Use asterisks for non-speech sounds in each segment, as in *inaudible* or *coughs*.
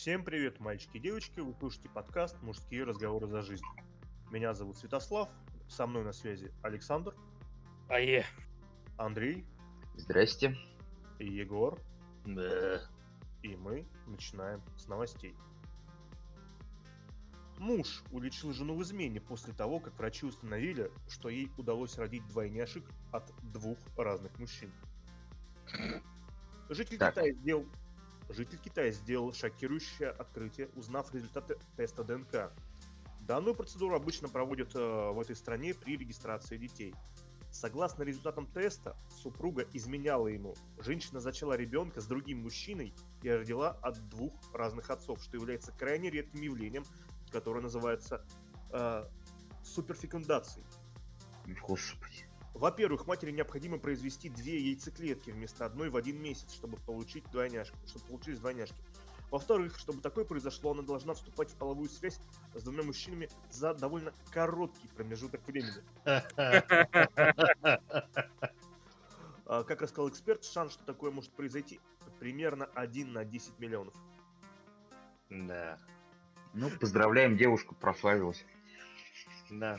Всем привет, мальчики и девочки. Вы слушаете подкаст «Мужские разговоры за жизнь». Меня зовут Святослав. Со мной на связи Александр, Ае. Андрей Здрасте. и Егор. Да. И мы начинаем с новостей. Муж уличил жену в измене после того, как врачи установили, что ей удалось родить двойняшек от двух разных мужчин. Житель Так. Китая сделал Житель Китая сделал шокирующее открытие, узнав результаты теста ДНК. Данную процедуру обычно проводят э, в этой стране при регистрации детей. Согласно результатам теста, супруга изменяла ему. Женщина зачала ребенка с другим мужчиной и родила от двух разных отцов, что является крайне редким явлением, которое называется э, суперфекундацией. Господи. Во-первых, матери необходимо произвести две яйцеклетки вместо одной в один месяц, чтобы получить двойняшки, чтобы получились двойняшки. Во-вторых, чтобы такое произошло, она должна вступать в половую связь с двумя мужчинами за довольно короткий промежуток времени. А, Как рассказал эксперт, шанс, что такое может произойти, примерно 1 на 10 миллионов. Да. Ну, поздравляем, девушку прославилась. Да.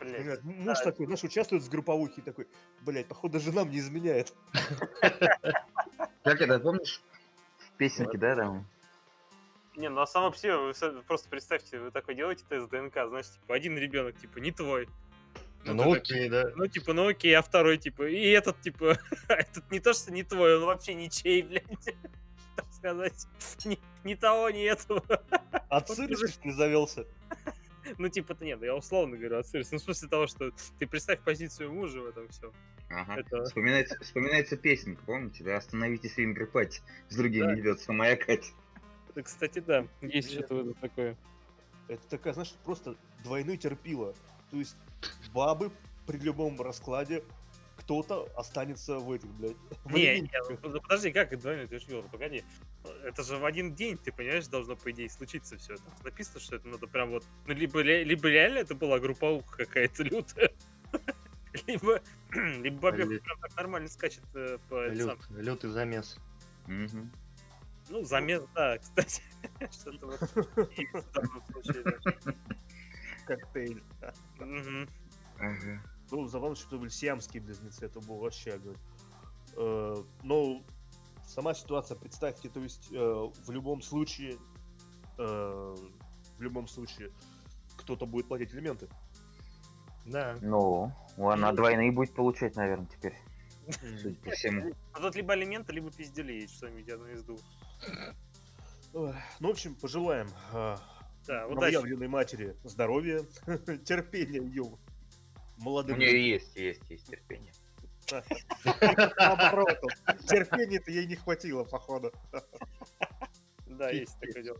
Понимаешь, Муж такой, знаешь, участвует в групповухе такой, блядь, походу жена мне изменяет. Как это, помнишь? В песенке, да, там? Не, ну а само по себе, вы просто представьте, вы такой делаете тест ДНК, значит, типа, один ребенок, типа, не твой. Ну, ты окей, да. Ну, типа, ну окей, а второй, типа, и этот, типа, *laughs* этот не то, что не твой, он вообще ничей, блядь. *laughs* Так сказать. *laughs* Ни, ни того, ни этого. От сырости, что ли, завелся? *laughs* Ну, типа-то нет, я условно говорю, от сырости. Ну, в смысле того, что ты представь позицию мужа в этом все. Ага. Это- Вспоминается, вспоминается песенка, помните, да? Остановитесь и грипать. С другими Да. ведется моя Катя. Это, кстати, да, есть что-то такое. Это такая, знаешь, просто двойной терпила. То есть бабы при любом раскладе кто-то останется в этих, блядь. *laughs* в Не, не, элементиках. ну, подожди, как это двойной терпил? Погоди. Это же в один день, ты понимаешь, должно, по идее, случиться все. Же написано, что это надо прям вот... Ну, либо, либо реально это была групповуха какая-то лютая, *laughs* либо, *clears throat* либо бабёха Лю- прям так нормально скачет э, по... это Лют, сам- лютый замес. Ну, замес, да, *laughs* кстати. Что-то вот в данном случае, коктейль. Ага. Ну, забавно, что это были сиамские близнецы, это было вообще огонь. Э, Но сама ситуация, представьте, то есть э, в любом случае, э, в любом случае, кто-то будет платить элементы. Да. Ну, она двойные будет получать, наверное, теперь. Судя по всему. Ну, тут либо алименты, либо пиздюлей, что-нибудь одно из двух. Ну, в общем, пожелаем э, Да, удачи. новоявленной матери здоровья, *laughs* терпения ее У молодым. нее есть, есть, есть терпение. Наоборот, терпения-то ей не хватило, походу. Да, есть такое дело.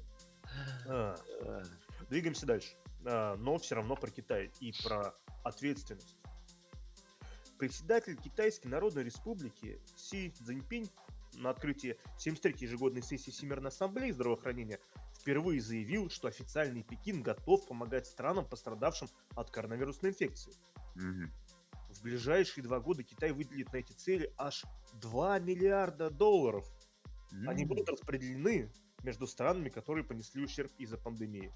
А, Двигаемся дальше. А, Но все равно про Китай и про ответственность. Председатель Китайской Народной Республики Си Цзиньпинь на открытии 73-й ежегодной сессии Всемирной Ассамблеи здравоохранения впервые заявил, что официальный Пекин готов помогать странам, пострадавшим от коронавирусной инфекции. В ближайшие два года Китай выделит на эти цели аж 2 миллиарда долларов. Они М. будут распределены между странами, которые понесли ущерб из-за пандемии.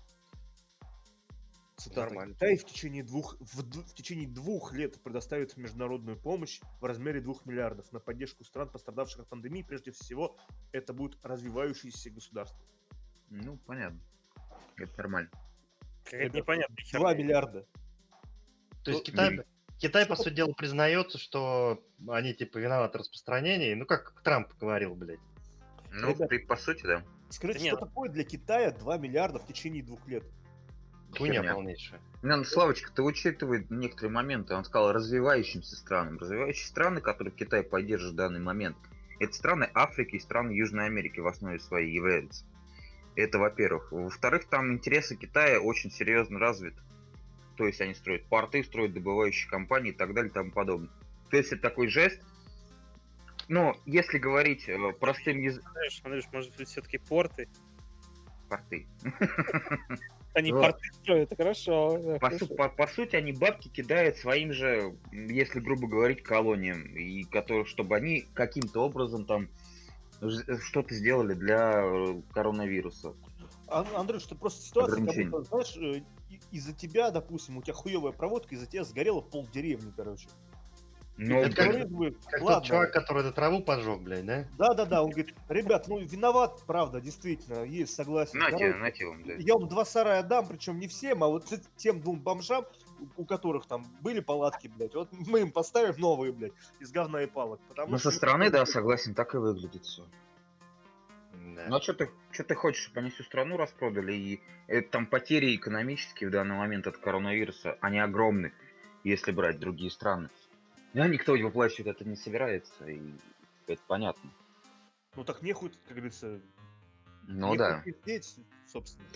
Цитата. Нормально. Китай в течение, двух, в, в течение двух лет предоставит международную помощь в размере 2 миллиардов на поддержку стран, пострадавших от пандемии. Прежде всего, это будут развивающиеся государства. Ну, понятно. Это нормально. Ребят, непонятная 2 херня. миллиарда. То есть Ну, Китай. Китай, по сути дела, признается, что они, типа, виноваты в распространении. Ну, как Трамп говорил, блядь. Ну, Ребят. при- по сути, да. Скажите, Да что нет. такое для Китая 2 миллиарда в течение двух лет? Хуйня полнейшая. Ну, Славочка, ты учитывай некоторые моменты. Он сказал развивающимся странам. Развивающие страны, которые Китай поддерживает в данный момент, это страны Африки и страны Южной Америки в основе своей являются. Это, во-первых. Во-вторых, там интересы Китая очень серьезно развиты. То есть они строят порты, строят добывающие компании и так далее и тому подобное. То есть это такой жест. Но если говорить э, простым языком... Знаешь, Андрюш, может быть, все-таки порты? Порты. *laughs* Они Вот. порты строят, это хорошо. По, хорошо. су- по- по сути, они бабки кидают своим же, если грубо говорить, колониям, и которые, чтобы они каким-то образом там ж- что-то сделали для э, коронавируса. Ан- Андрюш, ты просто ситуация, как будто, знаешь, э, из-за тебя, допустим, у тебя хуевая проводка, из-за тебя сгорело пол деревни, короче. Ну, Это как- бы, Как ладно, тот чувак, который эту траву поджег, блядь, да? Да-да-да, он говорит, ребят, ну виноват, правда, действительно, есть, согласен. нате, Здорово. нате вам, да. Я вам два сарая дам, причем не всем, а вот тем двум бомжам, у- которых там были палатки, блядь, вот мы им поставим новые, блядь, из говна и палок. Потому Ну, со что- стороны, да, согласен, так и выглядит все. Да. Ну, а что ты, что ты хочешь, чтобы они всю страну распродали? И э, там потери экономические в данный момент от коронавируса, они огромны, если брать другие страны. Да, никто выплачивать это не собирается, и это понятно. Ну так нехуй, как говорится, Ну да. пиздеть, собственно.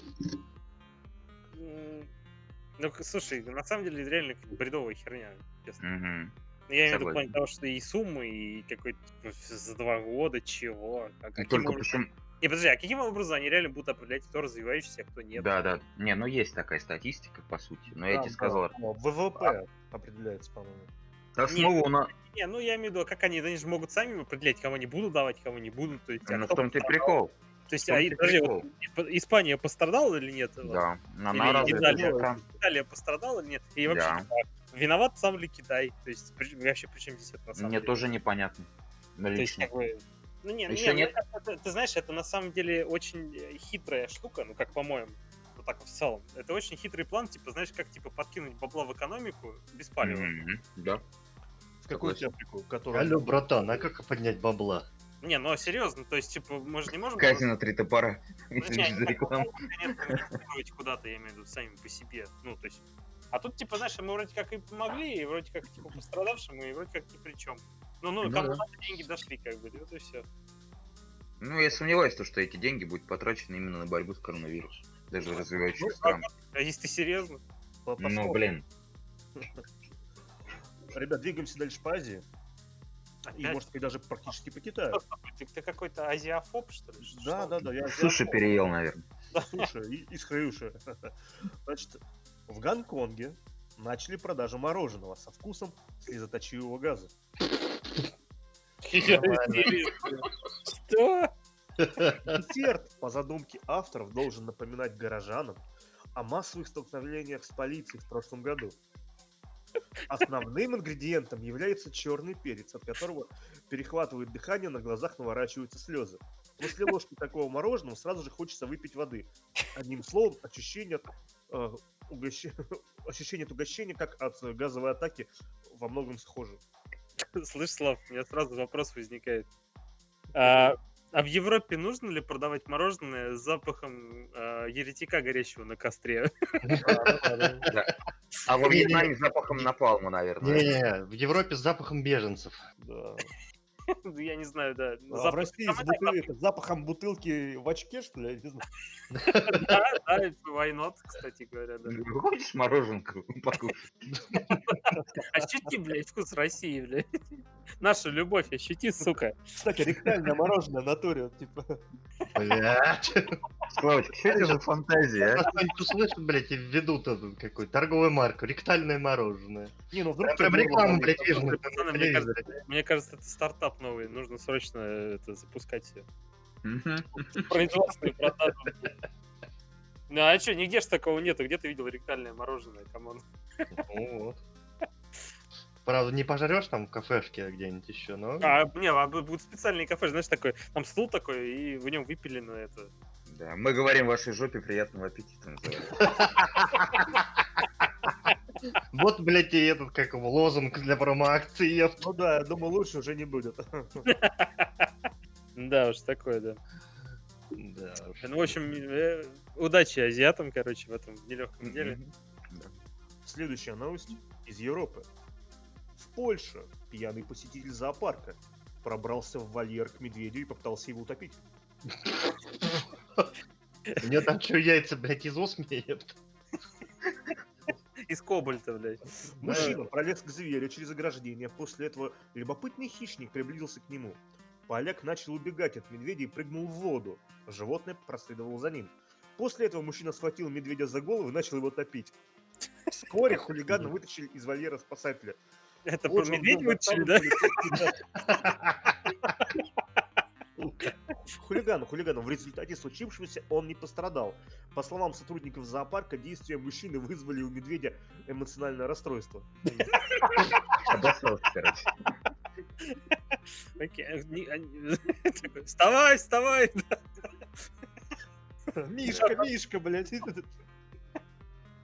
Ну, слушай, на самом деле это реально бредовая херня, честно. Мгм. Я имею в виду в плане того, что и суммы, и какой-то типа, за два года чего. А И каким Только образом- почему... Не, подожди, а каким образом они реально будут определять, кто развивающийся, а кто нет? Да, да. Не, ну есть такая статистика, по сути. Но я Да, тебе да, сказал, да, ВВП определяется, по-моему. основу у нас... Не, ну я имею в виду, а как они, они же могут сами определять, кому они будут давать, кому не будут. То есть, а Ну, в кто том-то и прикол. То есть, в а, подожди, вот. Испания пострадала или нет? Да. На Или на это Италия. Италия пострадала или нет? И вообще, Да. Виноват сам ли Китай? То есть, при- вообще, причем здесь это на самом Мне деле? тоже непонятно. То есть, как бы, ну, не, Ещё не, мне нет? кажется, это- ты знаешь, это на самом деле очень э, хитрая штука, ну, как по-моему, вот так в целом. Это очень хитрый план, типа, знаешь, как, типа, подкинуть бабла в экономику без палева. Мгм, Да. В какую Согласен. технику, которая... Алло, братан, а как поднять бабла? Не, ну, серьезно, то есть, типа, мы же не можем... Казино три топора. Ну, не, Извините за рекламу. куда-то, я имею в виду, сами по себе. Ну, то есть... А тут, типа, знаешь, мы вроде как и помогли, и вроде как, типа, пострадавшим, и вроде как ни при чем. Ну, ну, Ну кому да. деньги дошли, как бы, и вот и все. Ну, я сомневаюсь, то, что эти деньги будут потрачены именно на борьбу с коронавирусом. Даже в Ну, развивающихся а странах. А если ты серьезно? по- Ну, посмотрим. блин. Ребят, двигаемся дальше по Азии. И, Опять? может быть, даже практически по Китаю. Ты, ты какой-то азиафоб, что ли? Да, что? да, да. Я Суши переел, наверное. Слушай, и- из хрюши. *laughs* Значит, в Гонконге начали продажу мороженого со вкусом слезоточивого газа. Что? Десерт, по задумке авторов, должен напоминать горожанам о массовых столкновениях с полицией в прошлом году. Основным ингредиентом является черный перец, от которого перехватывает дыхание, на глазах наворачиваются слезы. После ложки такого мороженого сразу же хочется выпить воды. Одним словом, ощущение от, э, угощ- *laughs* ощущение от угощения, как от газовой атаки, во многом схоже. *laughs* Слышь, Слав, у меня сразу вопрос возникает. А, а в Европе нужно ли продавать мороженое с запахом а, еретика горящего на костре? *laughs* А во. Вьетнаме с запахом напалма, наверное. Не-не, в Европе с запахом беженцев. *laughs* Ну, Я не знаю, да. А в России с бутыль- запахом бутылки в очке, что ли? Я не знаю. Да, да, why not, кстати говоря, да. Хочешь мороженку покушать? Ощути, блядь, вкус России, блядь. Наша любовь, ощути, сука. Кстати, ректальное мороженое в натуре, типа. Блять. Славочка, что это за фантазия, а? Кто-нибудь услышит, блядь, и введут эту какую торговую марку. Ректальное мороженое. Не, ну вдруг Прям рекламу, блядь, вижу мне кажется, это стартап новый. Нужно срочно это запускать все. Мгм. Производство и продажу. Ну а что, нигде ж такого нету. Где ты видел ректальное мороженое, come on? Ну. Правда, не пожрешь там в кафешке где-нибудь еще, но... А, не, а бу- будут специальные кафе, знаешь, такой, там стул такой, и в нем выпилено это. Да, мы говорим вашей жопе приятного аппетита. *laughs* Вот, блядь, и этот, как его, лозунг для промо-акции. Ну да, я думаю, лучше уже не будет. Да уж, такое, да. Да уж. Ну, в общем, э, удачи азиатам, короче, в этом нелегком деле. Следующая новость из Европы. В Польше пьяный посетитель зоопарка пробрался в вольер к медведю и попытался его утопить. *laughs* У него там что, яйца, блядь, из осми, *laughs* ёпта? Из кобальта, блядь. Мужчина пролез к зверю через ограждение. После этого любопытный хищник приблизился к нему. Поляк начал убегать от медведя и прыгнул в воду. Животное проследовало за ним. После этого мужчина схватил медведя за голову и начал его топить. Вскоре хулигана вытащили из вольера спасателя. Это медведя был вытащили, да? *laughs* доставлен полицейским, да? Сука. хулиган, хулиган. В результате случившегося он не пострадал. По словам сотрудников зоопарка, действия мужчины вызвали у медведя эмоциональное расстройство. Обоссался, короче. А, *laughs* такой, Вставай, вставай! *laughs* Мишка, Мишка, блядь.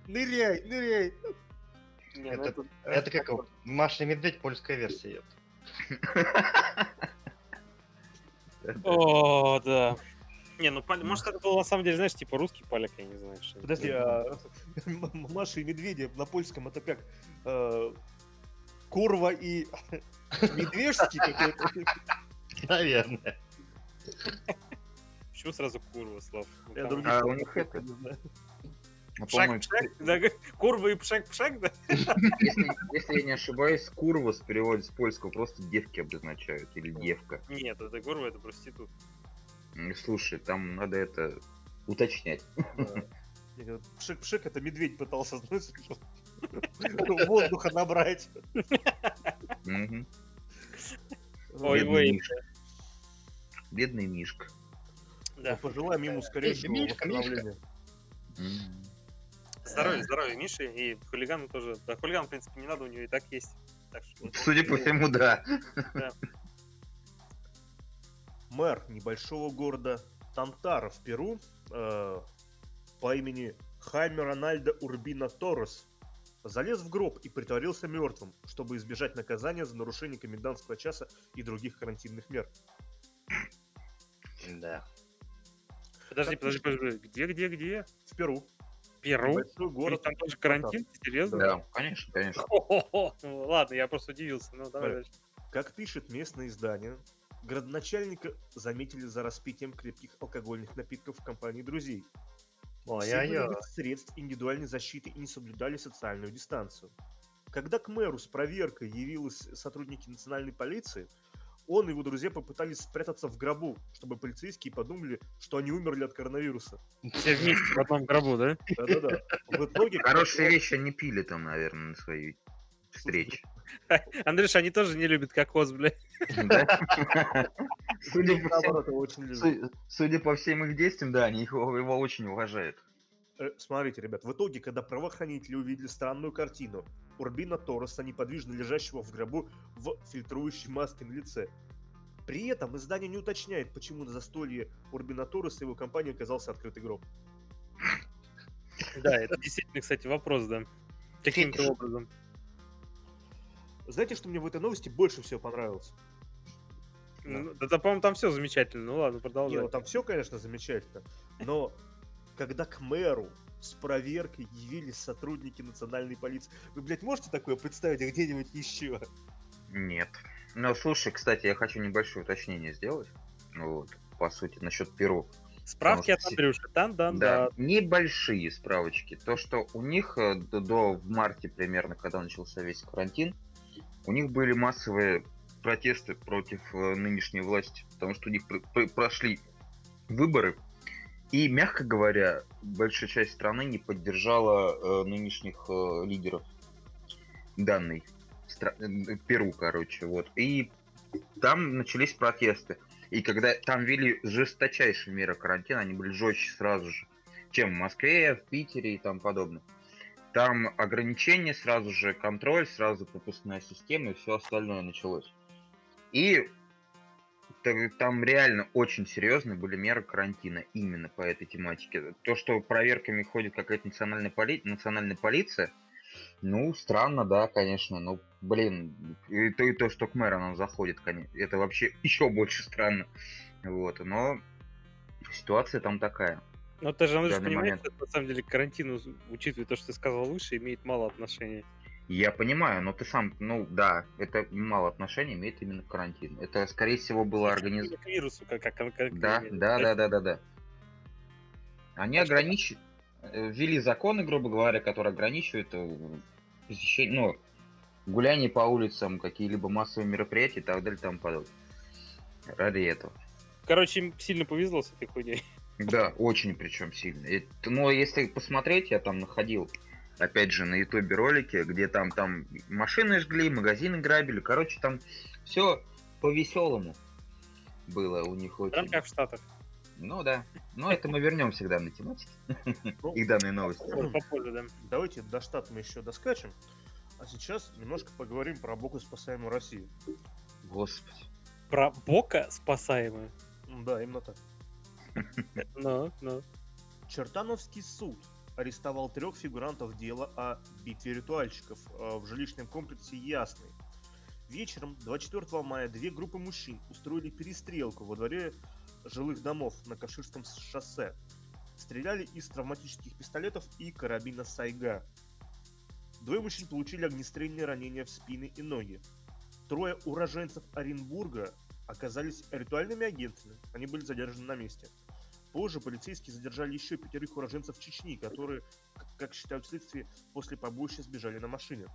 Ныряй, ныряй. Ну Это- это- Это как Маша и Медведь, польская версия. *laughs* О, да. Не, ну, может, это был на самом деле, знаешь, типа русский поляк, я не знаю. что это. Подожди, а *laughs* Маша и медведи на польском это как? Э, Курва и *laughs* медвежский какой-то? Наверное. Почему сразу курва, Слав? Ну, Я А слов у них это- А, по-моему, Пшак-пшак, да, *laughs* курва и пшак-пшак, да? если, если я не ошибаюсь, курвас в переводе с польского просто девки обозначают. Или девка. Нет, это курва, это проститут. Слушай, там надо это уточнять. Да. Я говорю, Пшик-пшик, это медведь пытался, *laughs* знаешь, воздуха набрать. Ой, Бедный ой, Мишка. Бедный Мишка. Да. Пожелаем ему скорейшего Мишка, Мишка. Здоровья, здоровья Миши и хулигану тоже. Да, хулиган, в принципе, не надо, у него и так есть. Так что... Судя по всему, да. Мэр небольшого города Тантара в Перу э, по имени Хайме Рональдо Урбина Торрес залез в гроб и притворился мертвым, чтобы избежать наказания за нарушение комендантского часа и других карантинных мер. Да. Подожди, подожди, подожди. Где, где, где? В Перу. Перу? Небольшой И город. там тоже карантин? Серьезно? Да, конечно, конечно. Ладно, я просто удивился. Ну, давай Да. дальше. Как пишет местное издание, градоначальника заметили за распитием крепких алкогольных напитков в компании друзей. Все средств индивидуальной защиты и не соблюдали социальную дистанцию. Когда к мэру с проверкой явились сотрудники национальной полиции, он и его друзья попытались спрятаться в гробу, чтобы полицейские подумали, что они умерли от коронавируса. Все вместе в одном гробу, да? Да-да-да. В итоге... Хорошие вещи они пили там, наверное, на своей встрече. Андрюш, они тоже не любят кокос, блядь. Судя по всем- их действиям, да, они его очень уважают. Э, Смотрите, ребят, в итоге, когда правоохранители увидели странную картину Урбина Торреса, неподвижно лежащего в гробу в фильтрующей маске на лице. При этом издание не уточняет, почему на застолье Урбина Торреса и его компании оказался открытый гроб. Да, это действительно, кстати, вопрос, да. Каким-то образом. Знаете, что мне в этой новости больше всего понравилось? Ну, Да, да, по-моему, там все замечательно. Ну ладно, Не, продолжай. ну там все, конечно, замечательно, но когда к мэру с проверкой явились сотрудники национальной полиции, вы, блядь, можете такое представить где-нибудь еще? Нет. Ну, слушай, кстати, я хочу небольшое уточнение сделать. Ну Вот, по сути, насчет Перу. Справки потому от Андрюши. Там, да, Да, да. небольшие справочки. То, что у них э, до, до- в марте примерно, когда начался весь карантин, у них были массовые протесты против э, нынешней власти, потому что у них пр- пр- прошли выборы, и, мягко говоря, большая часть страны не поддержала э, нынешних э, лидеров данной стра- э, Перу, короче, вот. И там начались протесты. И когда там ввели жесточайшие меры карантина, они были жестче сразу же, чем в Москве, в Питере и тому подобное. Там ограничения, сразу же контроль, сразу пропускная система и все остальное началось. И там реально очень серьезные были меры карантина именно по этой тематике. То, что проверками ходит какая-то национальная, поли... национальная полиция, ну, странно, да, конечно. Ну, блин, и то, и то, что к мэру она заходит, конечно, это вообще еще больше странно. Вот, но ситуация там такая. Но ты же, данный понимаешь, момент. что на самом деле к карантину, учитывая то, что ты сказал выше, имеет мало отношения. Я понимаю, но ты сам, ну да, это мало отношения имеет именно к карантину. Это, скорее всего, было организовано. К вирусу, как, как, как, Да, да, да, да, да, да. Они А что- ограничивают, ввели законы, грубо говоря, которые ограничивают э, посещение, ну, гуляние по улицам, какие-либо массовые мероприятия и так далее и тому подобное. Ради этого. Короче, им сильно повезло с этой хуйней. Да, очень причем сильно. Это, ну, если посмотреть, я там находил, опять же, на ютубе ролики, где там, там машины жгли, магазины грабили. Короче, там все по-веселому. было у них очень. как в Штатах. Ну да. Но это мы вернемся к данной тематике. Ну, *laughs* И данной новости. Попозже, попозже, да. Давайте до штат мы еще доскачем. А сейчас немножко поговорим про Богу спасаемую Россию. Господи. Про Бока спасаемую. Да, именно так. Ну, ну. Чертановский суд арестовал трех фигурантов дела о битве ритуальщиков э, в жилищном комплексе Ясный. Вечером 24 мая две группы мужчин устроили перестрелку во дворе жилых домов на Каширском шоссе. Стреляли из травматических пистолетов и карабина Сайга. Двое мужчин получили огнестрельные ранения в спины и ноги. Трое уроженцев Оренбурга оказались ритуальными агентами. Они были задержаны на месте. Позже полицейские задержали еще пятерых уроженцев Чечни, которые, как считают следствие, после побоища сбежали на машине.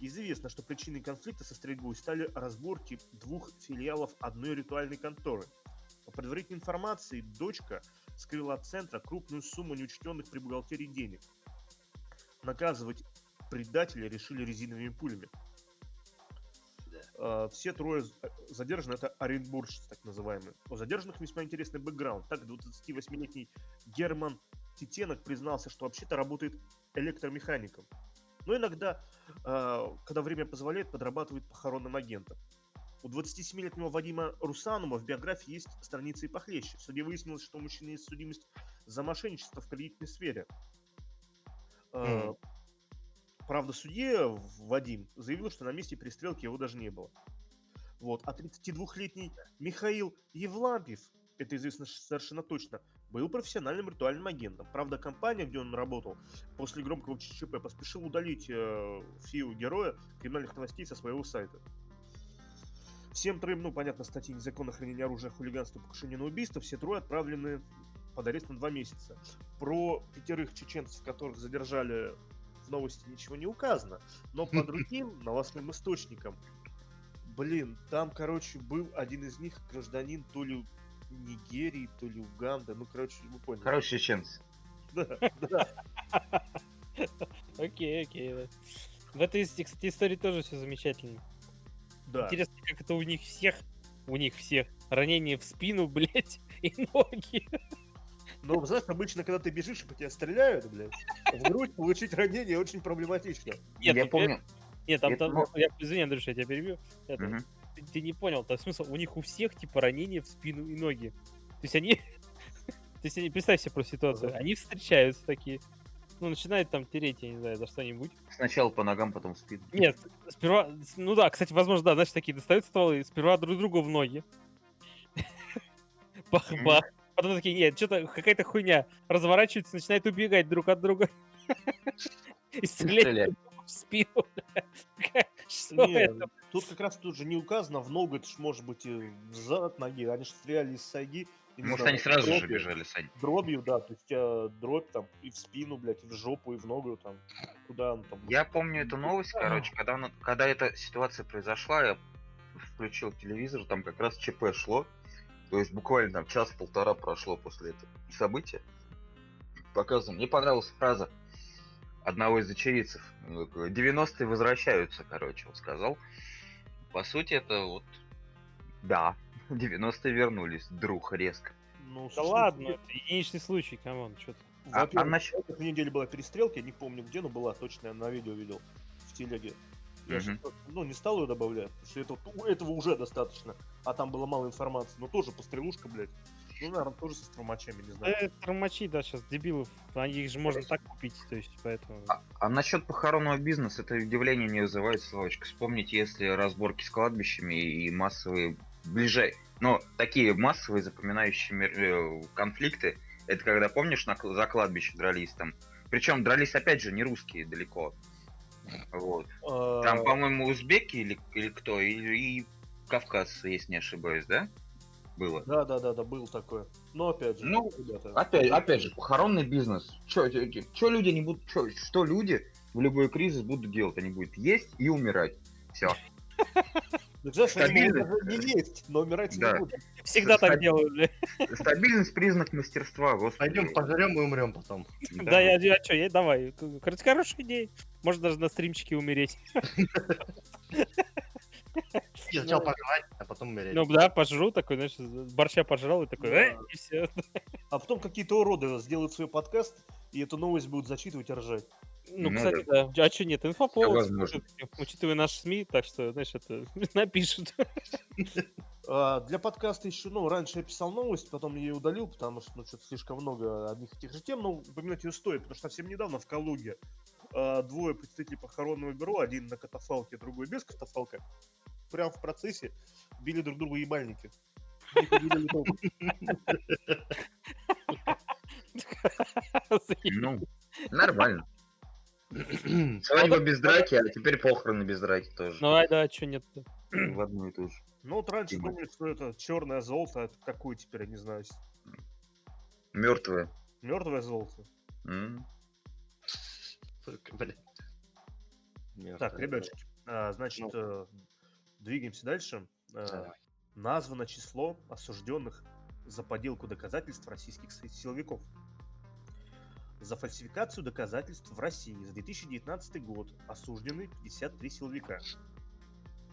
Известно, что причиной конфликта со стрельбой стали разборки двух филиалов одной ритуальной конторы. По предварительной информации, дочка скрыла от центра крупную сумму неучтенных при бухгалтерии денег. Наказывать предателя решили резиновыми пулями. Э, Все трое э, задержаны, это оренбуржцы, так называемые. У задержанных весьма интересный бэкграунд. Так, 28-летний Герман Титенок признался, что вообще-то работает электромехаником. Но иногда, э, когда время позволяет, подрабатывает похоронным агентом. У 27-летнего Вадима Русанума в биографии есть страницы и похлеще. В суде выяснилось, что у мужчины есть судимость за мошенничество в кредитной сфере. Мгм. Правда, судья Вадим заявил, что на месте перестрелки его даже не было. Вот. А 32-летний Михаил Евлампьев, это известно совершенно точно, был профессиональным ритуальным агентом. Правда, компания, где он работал, после громкого ЧЧП поспешил удалить э, фиу героя криминальных новостей со своего сайта. Всем трем, ну, понятно, статьи незаконное хранение оружия, хулиганство, покушение на убийство, все трое отправлены под арест на два месяца. Про пятерых чеченцев, которых задержали новости, ничего не указано. Но по *laughs* другим новостным источникам, блин, там, короче, был один из них гражданин то ли Нигерии, то ли Уганды, ну, короче, вы поняли. Короче, чеченцы. *laughs* Да, да. Окей, окей, да. В этой, кстати, истории тоже все замечательно. да. Интересно, как это у них всех, у них всех ранения в спину, *laughs* блять, и ноги. Но, знаешь, обычно, когда ты бежишь, и по тебе стреляют, блядь, в грудь получить ранение очень проблематично. Нет, Я ну, помню. Нет, там, это там- мо- я, извини, Андрюша, я тебя перебью. Это, Мгм. ты, ты не понял, там смысл, у них у всех, типа, ранения в спину и ноги. То есть они, *laughs* то есть они, представь себе просто ситуацию, они встречаются такие, ну, начинают там тереть, я не знаю, за что-нибудь. Сначала по ногам, потом в спину. Нет, сперва, ну да, кстати, возможно, да, значит, такие достают стволы, сперва друг другу в ноги. *laughs* Бах-бах. Потом такие, нет, что-то какая-то хуйня. Разворачиваются, начинают убегать друг от друга. *laughs* И стреляют. в спину. *laughs* Что это? Тут как раз тут же не указано, в ногу это ж может быть и в зад ноги. Они же стреляли из сайги. и, не Может, они сразу же бежали, Сань. Дробью, да, то есть э, дробь там и в спину, блядь, и в жопу, и в ногу там. Куда он там? Я помню эту новость, короче, когда, когда эта ситуация произошла, я включил телевизор, там как раз ЧП шло. То есть буквально там час-полтора прошло после этого события. Показываю. Мне понравилась фраза одного из очевидцев. Он такой, 90-е возвращаются, короче, он сказал. По сути, это вот... Да, *laughs* 90-е вернулись, друг, резко. Ну, Да слушай, ладно, это единичный случай, come on, что-то. А- а насчет- на этой неделе была перестрелка, я не помню где, но была точно, я на видео видел в телеге. Я же, ну, не стал ее добавлять, потому что это, у этого уже достаточно, а там было мало информации, но тоже пострелушка, блядь. Ну, наверное, тоже со стромачами, не знаю. Да, тормачи, да, сейчас дебилов, они их же можно так купить, то есть, поэтому... А, а насчет похоронного бизнеса это удивление не вызывает, Славочка. Вспомните, если разборки с кладбищами и массовые ближай, но такие массовые запоминающие э, конфликты, это когда, помнишь, на, за кладбище дрались там. Причем дрались, опять же, не русские далеко. Вот. Там, по-моему, узбеки или, или кто, и, и Кавказ, если не ошибаюсь, да? Было. Да, да, да, да, был такое. Но опять же, Ну, ребята, Опять, опять же, похоронный бизнес. Чё- чё люди не будут, чё- что люди в любой кризис будут делать? Они будут есть и умирать. Все. *laughs* Ну, знаешь, они стабильно. могут даже не есть, но умирать Да. не будут. Всегда так кстати, делают, бля. Стабильность признак мастерства, господи. Пойдем пожрем и умрем потом. Да, я, я что, я, давай, короче, хорошая идея. Можно даже на стримчике умереть. И сначала пожрать, а потом умереть. Ну да, пожру такой, знаешь, борща пожрал и такой, э, Да. и все. А потом какие-то уроды сделают свой подкаст, и эту новость будут зачитывать и ржать. Ну, Ну кстати, да. А что нет, инфоповод, возможно. учитывая наши СМИ, так что, знаешь, это *laughs* напишут. А, для подкаста еще, ну, раньше я писал новость, потом я ее удалил, потому что, ну, что-то слишком много одних и тех же тем, но упоминать ее стоит, потому что совсем недавно в Калуге а, двое представителей похоронного бюро, один на катафалке, другой без катафалка, прям в процессе били друг другу ебальники. *laughs* Ну, нормально. Свадьба без драки, а теперь похороны без драки тоже. Ну, ай, да, что нет-то. В одну и ту же. Ну, вот раньше Тема. думали, что это черное золото, а это какое теперь, я не знаю, Мертвые. мертвое золото. М. Сука, блядь. Так, ребятушки, а, значит, Ну. э, двигаемся дальше. А, Давай. названо число осужденных за подделку доказательств российских си- силовиков. За фальсификацию доказательств в России за 2019 год осуждены 53 силовика.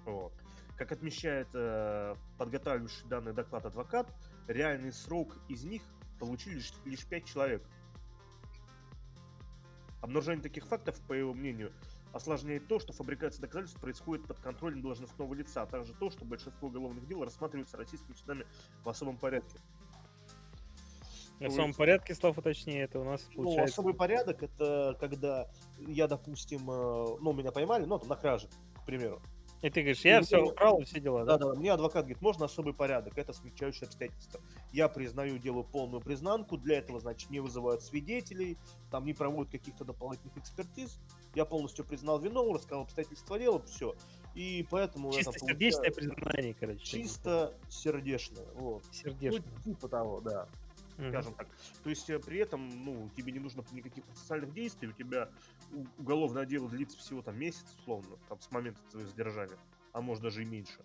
Вот. Как отмечает э, подготавливающий данный доклад адвокат, реальный срок из них получили лишь, лишь 5 человек. Обнаружение таких фактов, по его мнению, осложняет то, что фабрикация доказательств происходит под контролем должностного лица, а также то, что большинство уголовных дел рассматриваются российскими судами в особом порядке. В самом порядке, Слав, уточнее, это у нас Ну, получается... особый порядок это когда я, допустим, э, ну, меня поймали, ну, там, на краже, к примеру. И ты говоришь, я Ну, все ну, украл и все дела, да? Да, да, мне адвокат говорит, можно особый порядок, это смягчающее обстоятельство. Я признаю, делаю полную признанку, для этого, значит, не вызывают свидетелей, там не проводят каких-то дополнительных экспертиз. Я полностью признал вину, рассказал обстоятельства дела, все. И поэтому я Чисто там сердечное признание, короче. Чисто сердечное, вот. Сердечное. Ну, типа того, да. Мгм. скажем так. То есть э, при этом, ну, тебе не нужно никаких процессуальных действий, у тебя уголовное дело длится всего там месяц, условно, там, с момента твоего задержания, а может даже и меньше.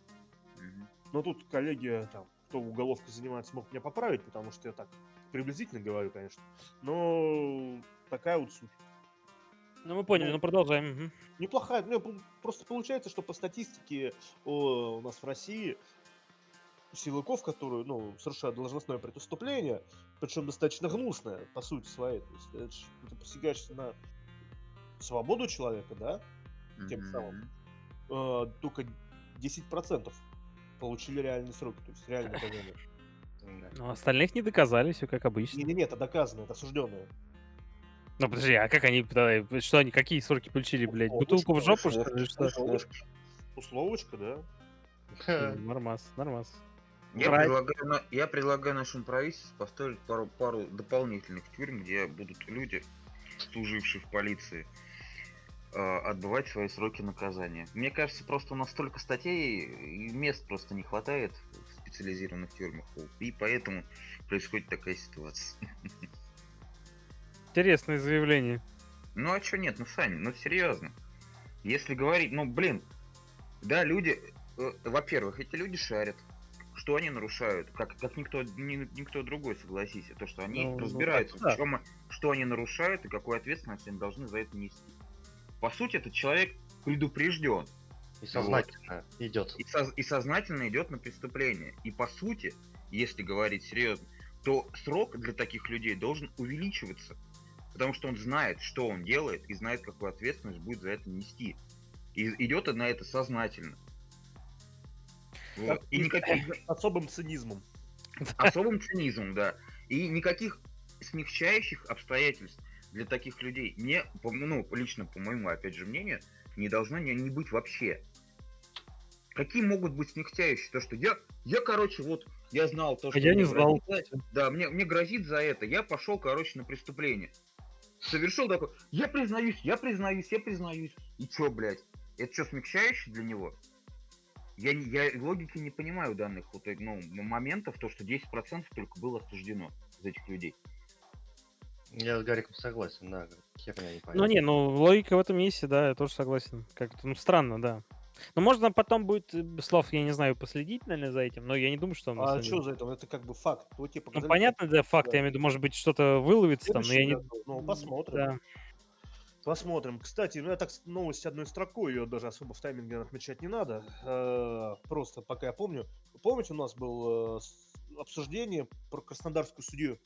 Но тут коллеги, там, кто уголовкой занимается, могут меня поправить, потому что я так приблизительно говорю, конечно. Но такая вот суть. Ну, мы поняли, Ну, ну продолжаем. Неплохая, ну, просто получается, что по статистике о, у нас в России силовиков, которые, ну, совершают должностное преступление, причем достаточно гнусное, по сути своей. То есть это, ж- ты посягаешься на свободу человека, да, тем Мгм. самым. э, только 10% получили реальные сроки, то есть реальное наказание. Да. Ну, остальных не доказали, все как обычно. Не-не-не, это доказано, это осужденные. Ну, подожди, а как они, что они, какие сроки получили, блядь? Бутылку в жопу, что ли. Условочка, да. Нормас, нормас. Я Брать. предлагаю, я предлагаю нашему правительству поставить пару, пару дополнительных тюрьм, где будут люди, служившие в полиции, э, отбывать свои сроки наказания. Мне кажется, просто у нас столько статей и мест просто не хватает в специализированных тюрьмах, и поэтому происходит такая ситуация. Интересное заявление. Ну а чё нет, ну Саня, ну серьезно. Если говорить, ну блин, да, люди, э, во-первых, эти люди шарят, что они нарушают, как, как никто, ни- никто другой, согласись, то, что они Ну, ну, разбираются, так, да. в чем, что они нарушают и какую ответственность они должны за это нести. По сути, этот человек предупрежден И сознательно идет. и, соз- и сознательно идет на преступление. И по сути, если говорить серьезно, то срок для таких людей должен увеличиваться. Потому что он знает, что он делает, и знает, какую ответственность будет за это нести. И идет на это сознательно. Вот. И никаких Особым цинизмом. особым цинизмом, да. И никаких смягчающих обстоятельств для таких людей не, ну, лично по моему, опять же, мнению, не должно не, не быть вообще. Какие могут быть смягчающие? То, что я, я, короче, вот, я знал то, что... А я не знал. грозит Да, мне, мне грозит за это. Я пошел, короче, на преступление. Совершил такой, я признаюсь, я признаюсь, я признаюсь. И чё, блядь? Это что, смягчающий для него? Я, я логики не понимаю данных вот, э, ну, моментов, то, что 10% только было осуждено из этих людей. Я с Гариком согласен, да. Херня не Ну не, ну логика в этом есть, да, я тоже согласен. Как-то, ну странно, да. Но можно потом будет, э, Слав, я не знаю, последить, наверное, за этим, но я не думаю, что... он А что деле- за это? Это как бы факт. Вот тебе Ну понятно, да, факт, да. я имею в виду, может быть, что-то выловится там, но я Следующий не... Ну, посмотрим. Да. Посмотрим. Кстати, ну я так новость одной строкой, ее даже особо в тайминге отмечать не надо. Э, Просто пока я помню. Помните, у нас было обсуждение про краснодарскую судью?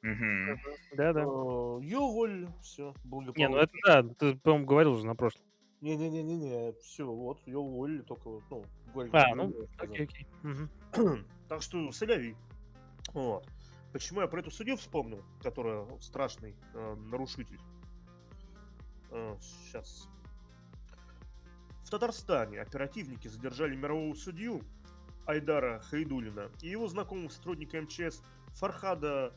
Мгм. Да, да. Ее уволили, все, Не, ну это да, ты, по-моему, говорил уже на прошлом. Не-не-не-не, все, вот, ее уволили только, вот, ну, говорили, А, что ну. Окей, окей. Мгм. *clears throat* Так что соляви. Вот. Почему я про эту судью вспомнил, которая страшный э, нарушитель? Сейчас. В Татарстане оперативники задержали мирового судью Айдара Хайдулина и его знакомого сотрудника МЧС Фархада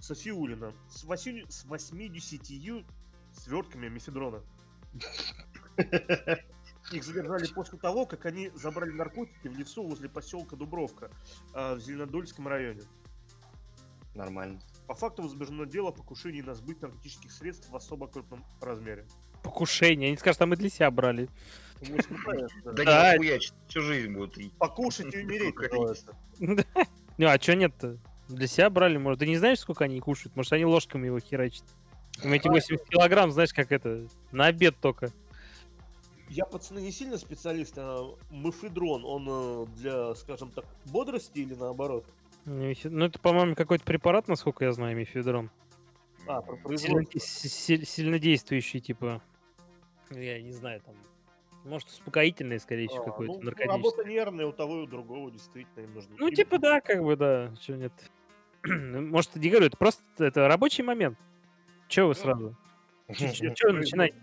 Софиулина с, 8, с 80 свертками мефедрона. Их задержали после того, как они забрали наркотики в лесу возле поселка Дубровка а, в Зеленодольском районе. Нормально. По факту возбуждено дело о покушении на сбыт наркотических средств в особо крупном размере. Покушение. Они скажут, а мы для себя брали. Да. Не хуяч, всю жизнь будут Покушать и умереть. *laughs* *laughs* Ну, а чё нет-то? Для себя брали, может. Ты не знаешь, сколько они кушают? Может, они ложками его херачат? Им эти 80 килограмм, знаешь, как это, на обед только. Я, пацаны, не сильно специалист, а мефедрон, он э, для, скажем так, бодрости или наоборот? Ну, это, по-моему, какой-то препарат, насколько я знаю, мефедрон. А, про производство. си- си- сильнодействующий, типа. Ну, Я не знаю, там. Может, успокоительный, скорее всего, А, какой-то ну, наркотический. работа нервная у того и у другого действительно им нужно. Ну, типа, да, как бы, да. Чё нет. Ну, *clears throat* Может, не говорю, это просто это рабочий момент. Че вы сразу? *laughs* Че Честно, начинаете?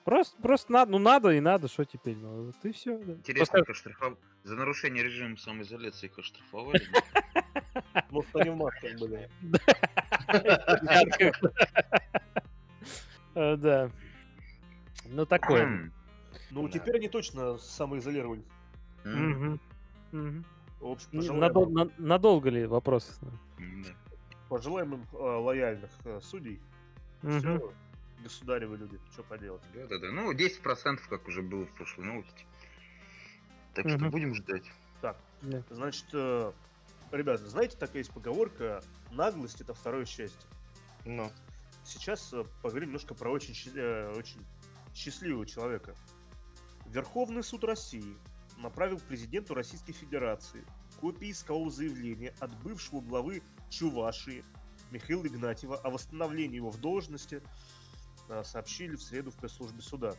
Да. Просто, просто надо, ну надо и надо, что теперь? Ну, вот и все. Интересно, их оштрафов- за нарушение режима самоизоляции их оштрафовали. да? *laughs* Может, они в масках были. Да. *laughs* Ну, такое. Ну, Да. теперь они точно самоизолировались. Надолго ли вопрос? да. пожелаем им э, лояльных э, судей. Мгм. Государевы люди, что поделать. Да-да-да. Ну, 10%, как уже было в прошлой новости. Так что Мгм. будем ждать. Так, Да. значит, э, ребята, знаете, такая есть поговорка «наглость – это второе счастье». Ну. Сейчас э, поговорим немножко про очень, щи- э, очень счастливого человека. Верховный суд России направил президенту Российской Федерации копии искового заявления от бывшего главы Чувашии Михаила Игнатьева о восстановлении его в должности, сообщили в среду в пресс-службе суда.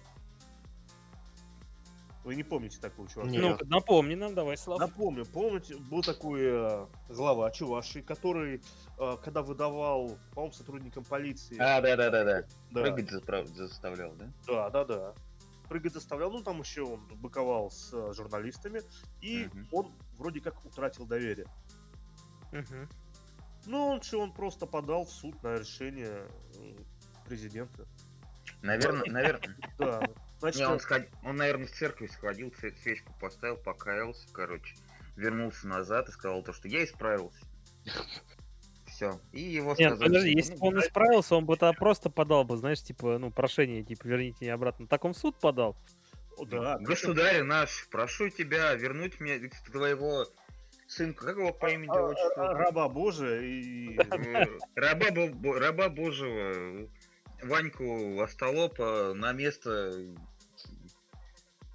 Вы не помните такого чувака? Ну, напомни нам, давай, Слав. Напомню, помните, был такой э, глава Чувашии, который, э, когда выдавал, по-моему, сотрудникам полиции... А, да-да-да-да. да, Прыгать заставлял, да? да, да, да. Прыгать заставлял, ну там еще он быковал с э, журналистами, и Мгм. он вроде как утратил доверие. Мгм. Ну, он что, он просто подал в суд на решение э, президента. Наверное, наверное. *laughs* Да. Значит, Не, он, сход- он, наверное, в церковь сходил, све- свечку поставил, покаялся, короче, вернулся назад и сказал то, что я исправился. Все. И его Нет, сказали... подожди, если ну, бы он исправился, он бы тогда просто подал бы, знаешь, типа, ну, прошение, типа, верните меня обратно. Так он в суд подал. о, да, Государь наш, прошу тебя вернуть мне твоего сынка, как его по имени а- а- раба Божия и... *laughs* Э, раба Божьего, Ваньку Остолопа на место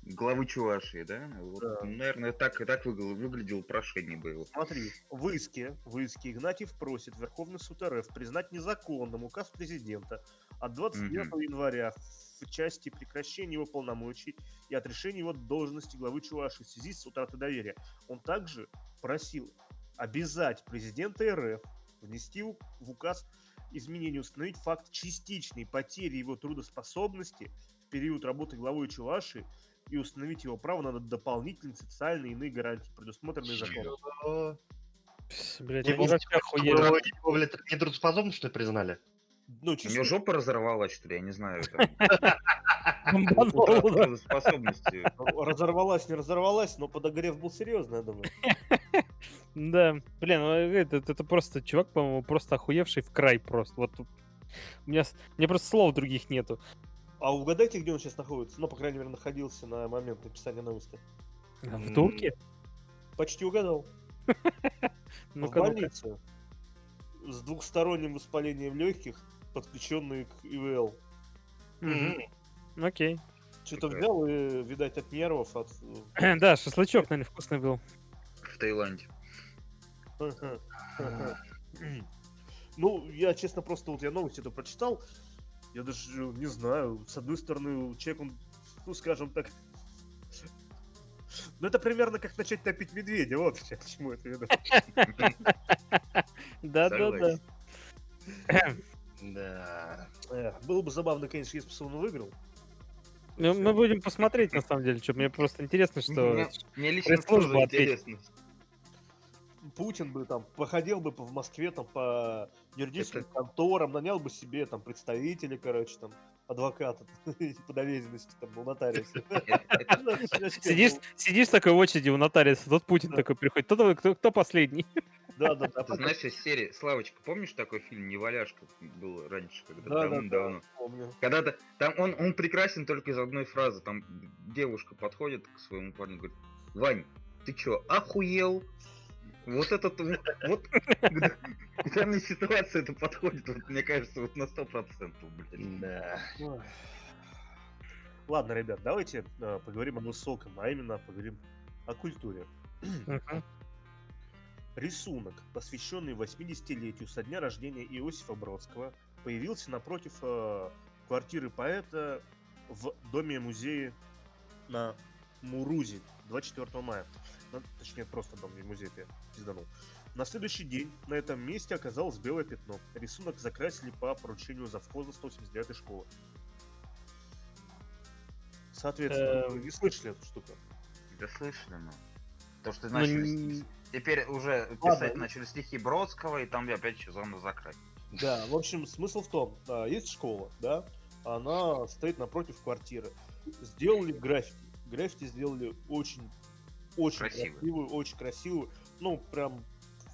главы Чувашии, да? Вот, Да. Наверное, так и так выгл- выглядело прошение было. Смотри, в иске, в иске Игнатьев просит Верховный суд РФ признать незаконным указ президента от 29 января в части прекращения его полномочий и отрешения его должности главы Чувашии в связи с утратой доверия. Он также просил обязать президента РФ внести в указ изменения, установить факт частичной потери его трудоспособности в период работы главой Чувашии и установить его право на дополнительные социальные и иные гарантии, предусмотренные законом. Блять, Его. Его, его, блядь, нетрудоспособным, что ли, признали? Ну, У чисто- него жопа разорвалась, что ли, я не знаю. *laughs* трудоспособности. разорвалась, не разорвалась, но подогрев был серьезный, я думаю. *laughs* *laughs* Да, блин, ну, это, это просто чувак, по-моему, просто охуевший в край просто. Вот у меня, у меня просто слов других нету. А угадайте, где он сейчас находится? Ну, по крайней мере, находился на момент написания новости. В М. Турке? Почти угадал. *laughs* в больнице. С двухсторонним воспалением легких, подключенные к ИВЛ. Окей. Что-то взял и, видать, от нервов, от... *clears throat* Да, шашлычок, наверное, вкусный был. В Таиланде. Ага, ага. *clears throat* Ну, я, честно, просто вот я новость эту прочитал, я даже э, не знаю, с одной стороны, человек, он, ну, скажем так, *laughs* ну, это примерно как начать топить медведя, вот к чему это веду. *laughs* Да-да-да. Согласен. *clears throat* Да. Эх, Было бы забавно, конечно, если бы он выиграл. Ну, мы будем посмотреть, на самом деле, что мне просто интересно, что... Мне- лично тоже интересно. Путин бы там походил бы в Москве там по юридическим Это- конторам, нанял бы себе там представителей, короче, там адвоката *laughs* по доверенности там у нотариуса. *laughs* Сидишь, сидишь такой в очереди у нотариуса, тот Путин такой приходит. Кто, кто, кто последний? *laughs* Да, да, да. Ты знаешь, из серии Славочка, помнишь такой фильм «Неваляшка» был раньше, когда Да, да, давным-давно? да, помню. Когда-то там он, он прекрасен только из одной фразы. Там девушка подходит к своему парню и говорит, Вань, ты чё, охуел? Вот этот, вот, вот к данной ситуации это подходит, вот, мне кажется, вот на сто процентов, блядь. Да. Ладно, ребят, давайте э, поговорим о высоком, а именно поговорим о культуре. Рисунок, посвященный 80-летию со дня рождения Иосифа Бродского, появился напротив э, квартиры поэта в доме-музее на Мурузе 24 мая. Ну, точнее, просто дом, не музей, я пизданул. На следующий день на этом месте оказалось белое пятно. Рисунок закрасили по поручению завхоза 179 школы. Соответственно, Эм. вы не слышали эту штуку? Да слышно, ну. То, что Ну, начали... Теперь уже писать начали стихи Бродского, и там опять еще заново закрасить. Да, в общем, смысл в том, а, есть школа, да, она стоит напротив квартиры. Сделали граффити. Граффити сделали очень, очень Красивую. красивую, очень красивую, ну, прям,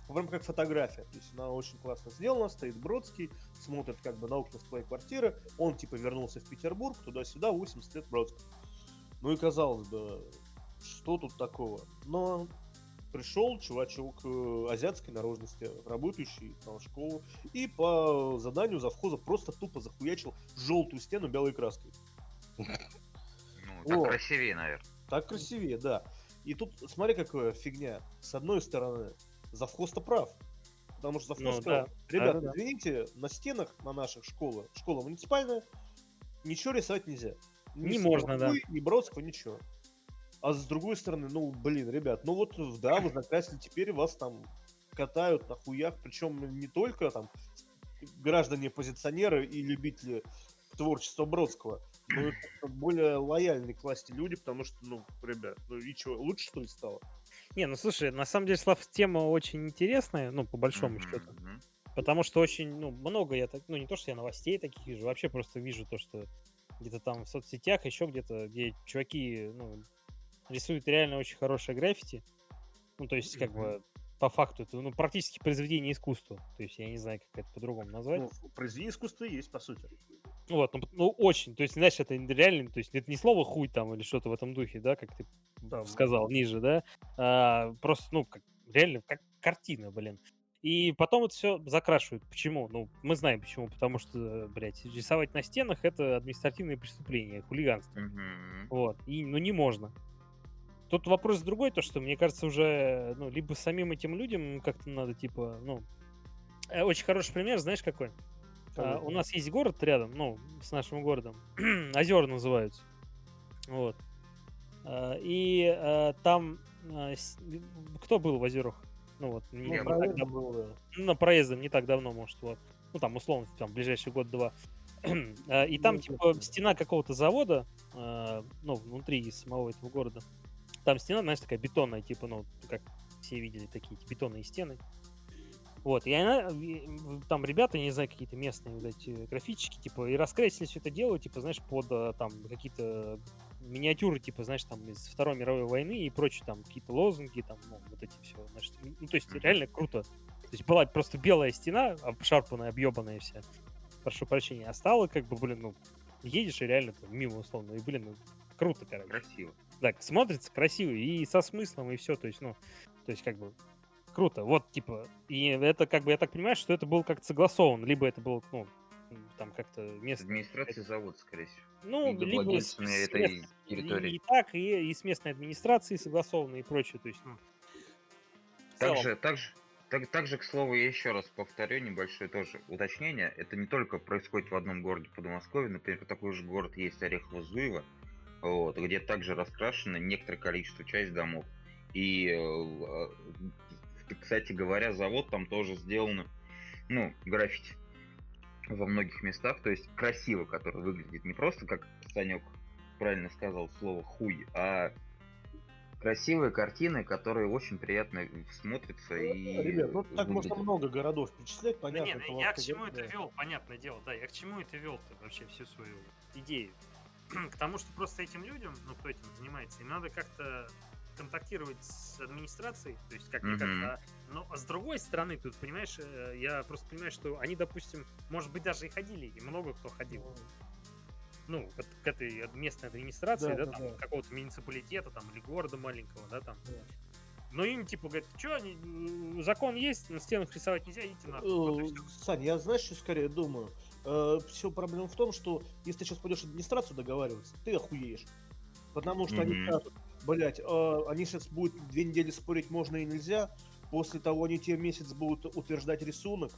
прям как фотография. То есть она очень классно сделана, стоит Бродский, смотрит как бы на окна своей квартиры, он типа вернулся в Петербург, туда-сюда, 80 лет Бродского. Ну и казалось бы, что тут такого? Но пришел чувачок э, азиатской наружности, работающий на школу, и по заданию завхоза просто тупо захуячил желтую стену белой краской. Ну, так красивее, наверное. Так красивее, да. И тут, смотри, какая фигня. С одной стороны, завхоз-то прав. Потому что завхоз Ну, сказал, да. ребята, Да-да-да. извините, на стенах на наших школах, школа муниципальная, ничего рисовать нельзя. Ни Не можно, да. Ни Бродского, ничего. А с другой стороны, ну, блин, ребят, ну вот, да, вы закрасили, теперь вас там катают на хуях, причем не только там граждане-позиционеры и любители творчества Бродского, как-то более лояльные к власти люди, потому что, ну, ребят, ну и что, лучше что ли стало? Не, ну слушай, на самом деле, Слав, тема очень интересная, ну, по большому Мгм, счету. Потому что очень, ну, много я так, ну, не то, что я новостей таких вижу, вообще просто вижу то, что где-то там в соцсетях, еще где-то, где чуваки, ну, рисуют реально очень хорошее граффити. Ну, то есть, как Мгм. бы, по факту, это, ну, практически произведение искусства. То есть, я не знаю, как это по-другому назвать. Ну, произведение искусства есть, по сути. Вот, ну, ну, очень. То есть, знаешь, это реально, то есть, это не слово хуй там или что-то в этом духе, да, как ты Там, сказал ниже, да, а, просто, ну, как, реально, как картина, блин. И потом это все закрашивают. Почему? Ну, мы знаем почему. Потому что, блядь, рисовать на стенах это административное преступление, хулиганство. Мгм. Вот. И, ну, не можно. Тут вопрос другой, то, что, мне кажется, уже, ну, либо самим этим людям как-то надо, типа, ну... э, Очень хороший пример, знаешь, какой? А, у нас есть город рядом, ну, с нашим городом. *clears throat* Озера называются. Вот. А, и а, там... а, с- Кто был в озерах? Ну вот, не, Ну, не так проездом давно. был, да. Ну, на проездом не так давно, может, вот. Ну, там, условно, там, ближайший год-два. *clears throat* А, И там, Ну, типа, стена какого-то завода, а, ну, внутри самого этого города. Там стена, знаешь, такая бетонная, типа, ну, как все видели, такие бетонные стены. Вот, и она, и, там ребята, не знаю, какие-то местные вот эти графички, типа, и раскрасили все это дело, типа, знаешь, под а, там какие-то миниатюры, типа, знаешь, там из Второй мировой войны и прочее, там какие-то лозунги, там, ну, вот эти все, значит, ну, то есть реально круто. То есть была просто белая стена, обшарпанная, объебанная вся, прошу прощения, а стала как бы, блин, ну, едешь и реально там мимо условно, и, блин, ну, круто, короче. Красиво. Так, смотрится красиво и со смыслом, и все, то есть, ну, то есть, как бы, круто, вот, типа, и это, как бы, я так понимаю, что это было как-то согласовано, либо это было, ну, там как-то место. администрацией завод, скорее всего. Ну, Либо либо с, с этой мест- и, территории. и так, и, и с местной администрацией согласовано и прочее. То есть, ну, Также, также, так, также, к слову, я еще раз повторю небольшое тоже уточнение. Это не только происходит в одном городе Подмосковье, например, такой же город есть Орехово-Зуево, вот, где также раскрашено некоторое количество часть домов. И, э, э, кстати говоря, завод там тоже сделано, ну, граффити во многих местах, то есть красиво, который выглядит не просто, как Санек правильно сказал слово хуй, а красивые картины, которые очень приятно смотрятся и Ребят, ну так можно выглядят. много городов Да понятно. нет, это я к чему да. это вел, понятное дело, да, я к чему это вел-то вообще всю свою идею. *clears throat* к тому, что просто этим людям, ну, кто этим занимается, им надо как-то контактировать с администрацией, то есть как Мгм. никогда. Но а с другой стороны, тут, понимаешь, э, я просто понимаю, что они, допустим, может быть, даже и ходили, и много кто ходил. Ну, к, к этой местной администрации, Да, да, да, там, да. какого-то муниципалитета, там, или города маленького, да, там. Да. Но им, типа, говорят, что, закон есть, на стенах рисовать нельзя, идите. Вот и Э. Сань, я знаешь, что скорее думаю? все проблема в том, что если ты сейчас пойдешь в администрацию договариваться, ты охуеешь. Потому что они скажут, блять, они сейчас будут две недели спорить, можно и нельзя. После того они тебе месяц будут утверждать рисунок,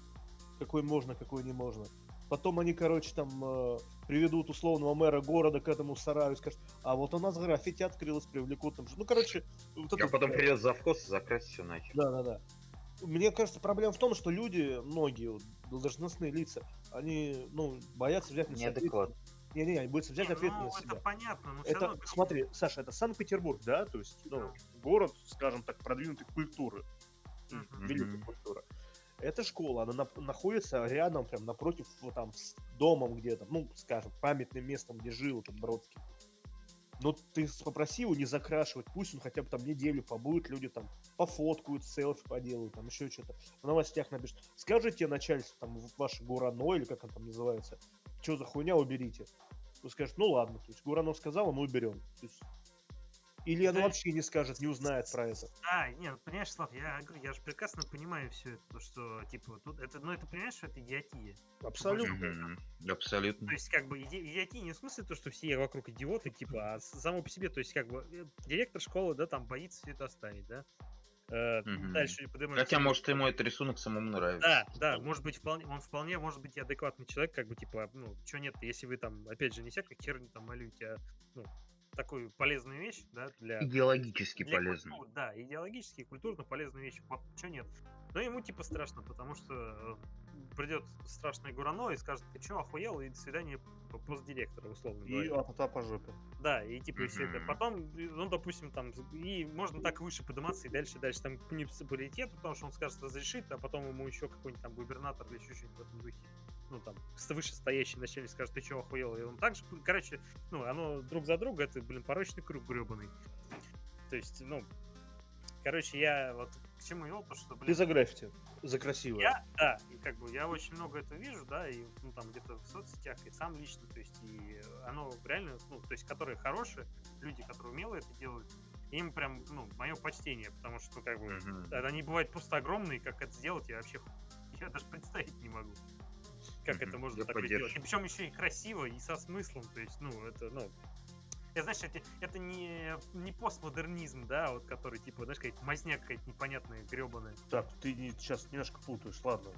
какой можно, какой не можно. Потом они, короче, там э, приведут условного мэра города к этому сараю и скажут, а вот у нас граффити открылось, привлекут там же. Ну, короче, вот А это- потом придет завхоз и закрасит все нахер. да, да, да. Мне кажется, проблема в том, что люди, многие вот, должностные лица, они, ну, боятся взять на себя Неадекватно. Ответственность. Не-не, они боятся взять Не, ответственность ну, на это себя. понятно, но Это, равно, смотри, Саша, это Санкт-Петербург, да, то есть, ну, город, скажем так, продвинутой культуры, Мгм. великой культуры. Эта школа, она нап- находится рядом, прям напротив, вот там, с домом где-то, ну, скажем, памятным местом, где жил этот Бродский. Но ты попроси его не закрашивать, пусть он хотя бы там неделю побудет, люди там пофоткают, селфи поделают, там еще что-то, в новостях напишут. Скажите начальству, там, ваше Гурано, или как он там называется, что за хуйня, уберите. Он скажет, ну ладно, то есть Гурано сказал, мы уберем. То есть, или она Да. вообще не скажет, не узнает про это. Да, нет, понимаешь, Слав, я я же прекрасно понимаю все это, то, что, типа, тут это, ну, это, понимаешь, что это идиотия. Абсолютно. Мгм. Абсолютно. То есть, как бы, иди- идиотия не в смысле то, что все вокруг идиоты, типа, а само по себе, то есть, как бы, э, директор школы, да, там, боится все это оставить, да? Мгм. Дальше поднимается- Хотя, может, ему этот рисунок самому нравится. Да, да, может быть, вполне, он вполне может быть и адекватный человек, как бы, типа, ну, что нет, если вы там, опять же, не всякой херни там малюете, а, ну, такую полезную вещь, да, для... Идеологически для полезно. культуры, да, идеологически культурно полезную вещь. Что нет. Но ему типа страшно, потому что э, придет страшное Гурано и скажет, ты что, охуел, и до свидания постдиректора, условно И говоря. а по жопе. Да, и типа и все это. Потом, ну, допустим, там, и можно так выше подниматься и дальше, дальше там к муниципалитету, потому что он скажет, разрешит, а потом ему еще какой-нибудь там губернатор или еще что-нибудь в этом духе. Ну, там, вышестоящий начальник скажет, ты что, охуел? И он также, короче, ну, оно друг за друга, это, блин, порочный круг гребаный. То есть, ну, короче, я вот к чему вел, то, что, блин, Ты за граффити, за красивое. я, да, и как бы я очень много это вижу, да, и ну там где-то в соцсетях, и сам лично, то есть, и оно реально, ну, то есть, которые хорошие, люди, которые умело это делают, им прям, ну, мое почтение, потому что, как бы, да, они бывают просто огромные, как это сделать, я вообще, *laughs* я даже представить не могу. Как Мгм, это можно я поддерживаю. сделать. И причем еще и красиво, и со смыслом, то есть, ну, это, ну, я, знаешь, это, это не, не постмодернизм, да, вот который, типа, знаешь, какая-то мазня какая-то непонятная, гребаная. Так, ты не, сейчас немножко путаешь, ладно.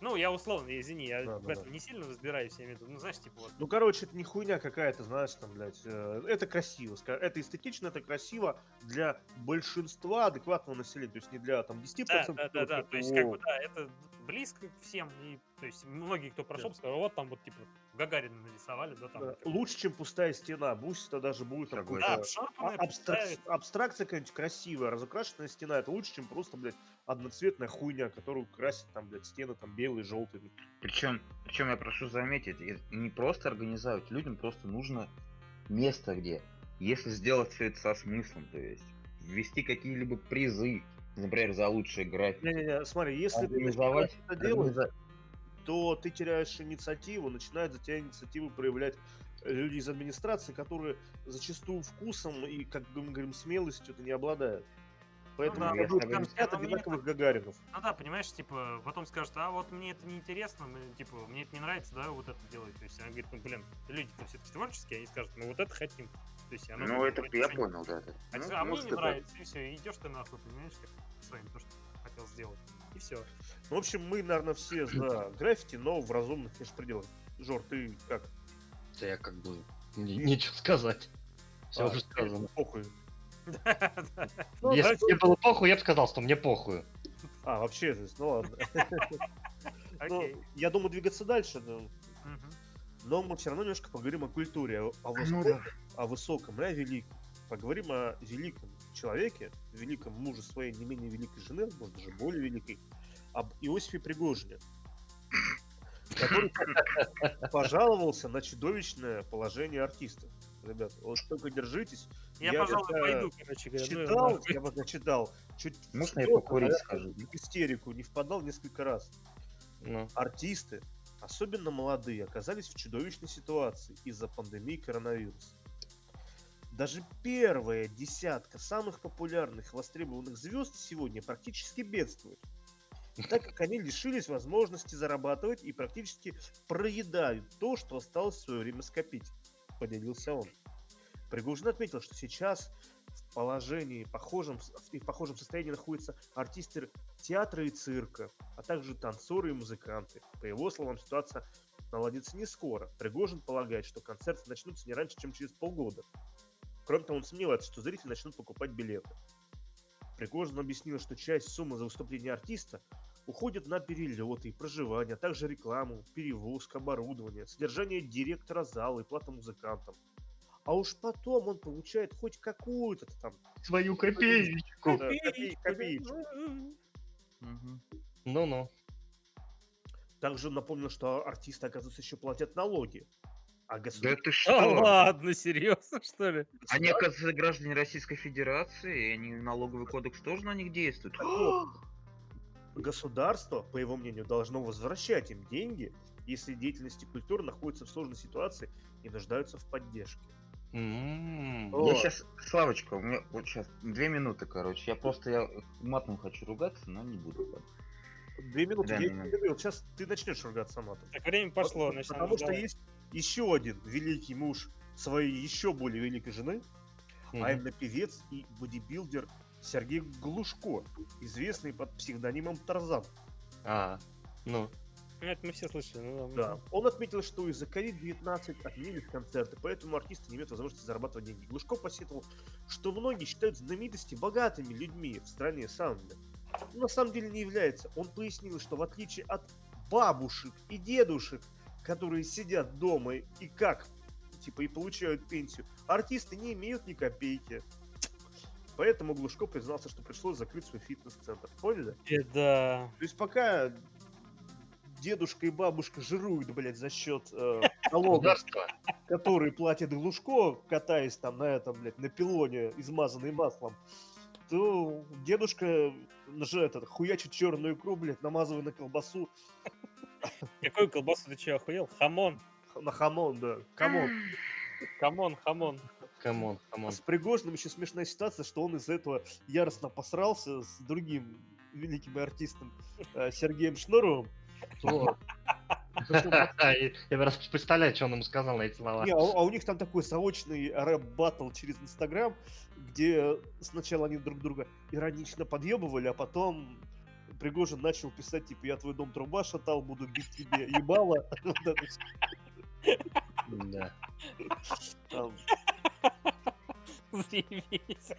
Ну, я условно, извини, я Да, в да, этом да. не сильно разбираюсь, я имею в виду, ну, знаешь, типа вот, Ну, короче, это не хуйня какая-то, знаешь, там, блядь. э, это красиво. Это эстетично, это красиво для большинства адекватного населения. То есть не для там 10%. да, да, да, да, то есть, как бы, да, это близко к всем, и, то есть, многие, кто прошел, сказали, вот там вот, типа, Гагарина нарисовали, да, там. да. Лучше, чем пустая стена. Пусть это даже будет Согласен. Да, а- абстрак- пустая, абстракция какая-нибудь красивая, разукрашенная стена. Это лучше, чем просто, блядь, одноцветная хуйня, которую красят там, блядь, стены там белые, желтые. Причем, причем я прошу заметить, не просто организовать, людям просто нужно место, где, если сделать все это со смыслом, то есть ввести какие-либо призы, например, за лучшие графики, Не-не-не, смотри, если ты организовать, начинаешь это делать, организа- то ты теряешь инициативу, начинают за тебя инициативу проявлять э, люди из администрации, которые зачастую вкусом и, как бы мы говорим, смелостью это не обладают. Поэтому да, думаю, с тобой там не снят согласен. одинаковых Гагаринов. Ну да, понимаешь, типа, потом скажут, а вот мне это не интересно, мы, типа, мне это не нравится, да, вот это делать. То есть она говорит, ну блин, люди-то все-таки творческие, они скажут, мы вот это хотим. То есть оно Ну, это я не- понял, да. да. А, Ну, тебе- а мне не это- нравится, и все, идешь ты нахуй, понимаешь, как своим то, что хотел сделать. И все. Ну, в общем, мы, наверное, все за *clears throat* граффити, но в разумных, конечно, пределах. Жор, ты как? Да я как бы не- нечего сказать. Все А, уже сказано. Похуй. *laughs* Ну, Если бы мне было похуй, я бы сказал, что мне похуй. А, вообще, то есть, ну ладно. *laughs* Ну, я думаю, двигаться дальше, но, мы все равно немножко поговорим о культуре, о, о Ну высоком, о высоком и о великом. Поговорим о великом человеке, великом муже своей не менее великой жены, может даже более великой, об Иосифе Пригожине, который *laughs* пожаловался на чудовищное положение артистов. Ребят, вот только держитесь. Я, Я пожалуй, это пойду, короче говоря. ну, Читал, нахуй. я пока читал, чуть в Можно я покурить скажу? в истерику не впадал несколько раз. Ну, Артисты, особенно молодые, оказались в чудовищной ситуации из-за пандемии коронавируса. Даже первая десятка самых популярных востребованных звезд сегодня практически бедствуют, так как они лишились возможности зарабатывать и практически проедают то, что осталось в свое время скопить, поделился он. Пригожин отметил, что сейчас в положении похожем, и в похожем состоянии находятся артисты театра и цирка, а также танцоры и музыканты. По его словам, ситуация наладится не скоро. Пригожин полагает, что концерты начнутся не раньше, чем через полгода. Кроме того, он сомневается, что зрители начнут покупать билеты. Пригожин объяснил, что часть суммы за выступление артиста уходит на перелеты и проживание, а также рекламу, перевозку, оборудование, содержание директора зала и плата музыкантам. А уж потом он получает хоть какую-то там свою копеечку. да, копеечку. Ну-ну. Также он напомнил, что артисты, оказывается, еще платят налоги. А Да государство... ты Да *laughs* что? ладно, серьезно, что ли? Они, оказывается, граждане Российской Федерации, и они налоговый кодекс тоже на них действует. *gasps* государство, по его мнению, должно возвращать им деньги, если деятельности культуры находятся в сложной ситуации и нуждаются в поддержке. М. О. Я сейчас, Славочка, у меня вот сейчас две минуты, короче. Я просто я матом хочу ругаться, но не буду. ладно. Две минуты. Да, я да, да. вот сейчас ты начнешь ругаться матом. Так время пошло, Потому- начинаем Потому что есть еще один великий муж своей еще более великой жены, а Мгм. именно певец и бодибилдер Сергей Глушко, известный под псевдонимом Тарзан. А, ну. Это мы все слышали. ну Да. Он отметил, что из-за COVID-19 отменились концерты, поэтому артисты не имеют возможности зарабатывать деньги. Глушко посетовал, что многие считают знаменитости богатыми людьми в стране. Но на самом деле не является. Он пояснил, что в отличие от бабушек и дедушек, которые сидят дома и как, типа, и получают пенсию, артисты не имеют ни копейки. Поэтому Глушко признался, что пришлось закрыть свой фитнес-центр. Поняли? Э, Да. То есть пока дедушка и бабушка жируют, блядь, за счет э, *laughs* налогов, которые платит Глушко, катаясь там на этом, блядь, на пилоне, измазанный маслом, то дедушка же этот, хуячит черную икру, блядь, намазывая на колбасу, Какую колбасу ты че, охуел? Хамон. на хамон, да, come on. Хамон, хамон. Come on, А come on. с Пригожиным еще смешная ситуация, что он из-за этого яростно посрался с другим великим артистом э, Сергеем Шнуровым. *laughs* Я просто представляю, что он ему сказал на эти слова. Не, а, у- а у них там такой заочный рэп-баттл через Инстаграм, где сначала они друг друга иронично подъебывали, а потом Пригожин начал писать, типа, я твой дом труба шатал, буду бить тебе ебало. *laughs* Да. Заебись.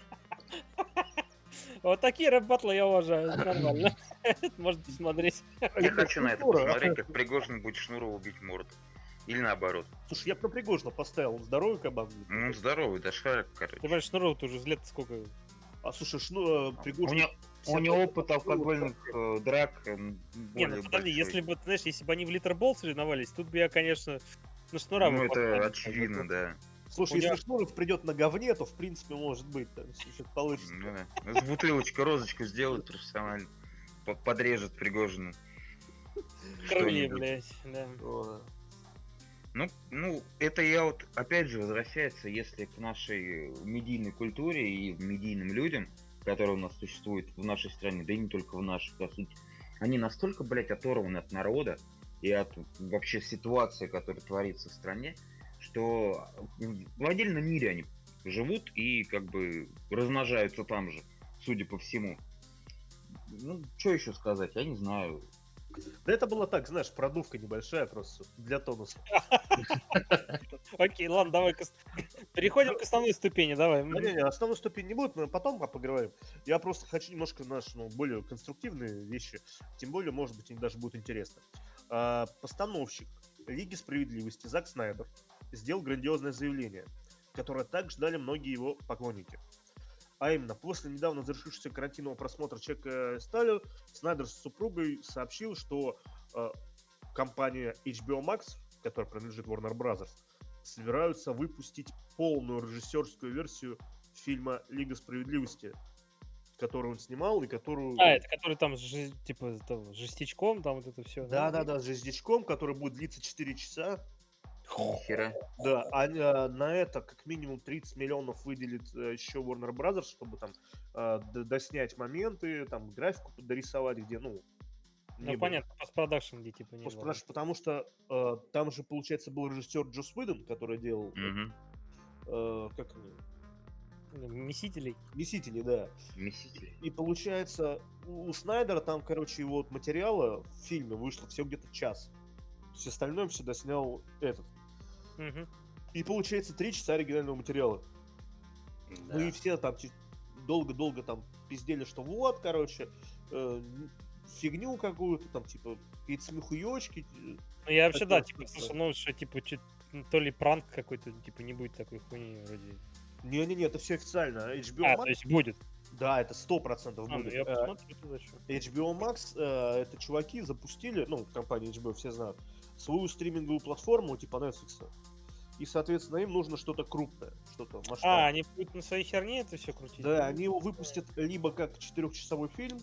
Вот такие рэп-батлы я уважаю, нормально. *laughs* Можно посмотреть. Я хочу на это посмотреть, как Пригожин будет Шнурова убить морду. Или наоборот. Слушай, я бы на Пригожина поставил, здоровый кабан. Ну, здоровый, да шарик, Ты короче. понимаешь, Шнуров уже лет сколько? А слушай, шну, э, У Пригожин... него, у него опыт алкогольных э, драк э, Не, ну подожди, если бы, ты знаешь, если бы они в литербол соревновались, тут бы я, конечно, ну Шнура Ну, это очевидно, да. Слушай, если Шнуров придет на говне, то, в принципе, может быть, там, если что-то получится. Ну, да. С бутылочку, розочку сделает профессионально. По- Подрежет Пригожину. Крови, блядь, да. Ну, ну, это я вот, опять же, возвращается, если к нашей медийной культуре и медийным людям, которые у нас существуют в нашей стране, да и не только в нашей, по сути, они настолько, блядь, оторваны от народа и от вообще ситуации, которая творится в стране, что в отдельном мире они живут и как бы размножаются там же, судя по всему. Ну, что еще сказать, я не знаю. Да это было так, знаешь, продувка небольшая просто для тонуса. *laughs* Окей, ладно, давай переходим к основной ступени, давай. Да, не, не, основной ступень не будет, мы потом поговорим. Я просто хочу немножко наши ну, более конструктивные вещи, тем более, может быть, они даже будут интересны. А, постановщик Лиги Справедливости Зак Снайдер сделал грандиозное заявление, которое так ждали многие его поклонники. А именно, после недавно завершившегося карантинного просмотра Чека Стали, Снайдер с супругой сообщил, что э, компания HBO Max, которая принадлежит Warner Bros., собираются выпустить полную режиссерскую версию фильма «Лига справедливости», которую он снимал и которую... А, это который там, жи- типа, там, жестичком, там вот это все. Да-да-да, с звездячком, который будет длиться 4 часа. Нихера. Да, а на это как минимум 30 миллионов выделит э, еще Warner Brothers, чтобы там д- доснять моменты, там графику дорисовать, где, ну... Ну, было. понятно, постпродакшн, где, типа, не было. Постпродакшн, потому что э, там же, получается, был режиссер Джос Уидон, который делал, Мгм. э, как они, Месителей. Месители, да. Месители. И получается, у Снайдера там, короче, его вот материала в фильме вышло всего где-то час. Есть остальное всегда снял этот. И получается три часа оригинального материала. Ну и все там долго-долго там пиздели, что вот, короче, э, фигню какую-то, там, типа, какие-то смехуёчки. э, Ну, я вообще, да, типа, слышал, ну, что, типа, чё- ну, то ли пранк какой-то, типа, не будет такой хуйни вроде. Не-не-не, это все официально. HBO А, Max, то есть будет. да, это сто процентов А, ну, будет. я Э, посмотрю. HBO Max, э, это чуваки запустили, ну, компания HBO, все знают, свою стриминговую платформу, типа Netflix. И, соответственно, им нужно что-то крупное, что-то А, масштабное. они будут на своей херне это все крутить? Да, они его выпустят либо как четырехчасовой фильм,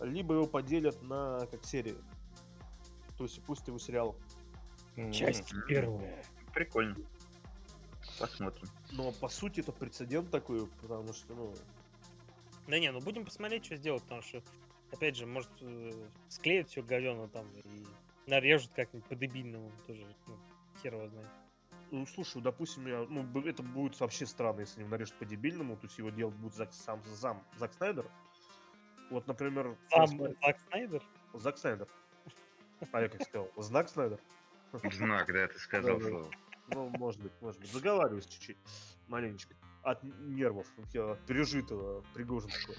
либо его поделят на как серию. То есть пусть его сериал. Часть Мгм. первая. Прикольно. Посмотрим. Но по сути это прецедент такой, потому что, ну, Да не, ну будем посмотреть, что сделать, потому что, опять же, может, э, склеят все говёно там и нарежут как-нибудь по-дебильному тоже, ну, хер его знает. ну, слушай, допустим, я, ну, это будет вообще странно, если его нарежут по-дебильному, то есть его делать будет Зак, сам зам Зак Снайдер. Вот, например, Сам Форс- Зак Снайдер? Зак Снайдер. А я как сказал? Знак Снайдер? Знак, да, ты сказал Да-да. слово. Ну, может быть, может быть. Заговариваюсь чуть-чуть, маленечко. От нервов, я от пережитого, Пригожин такой.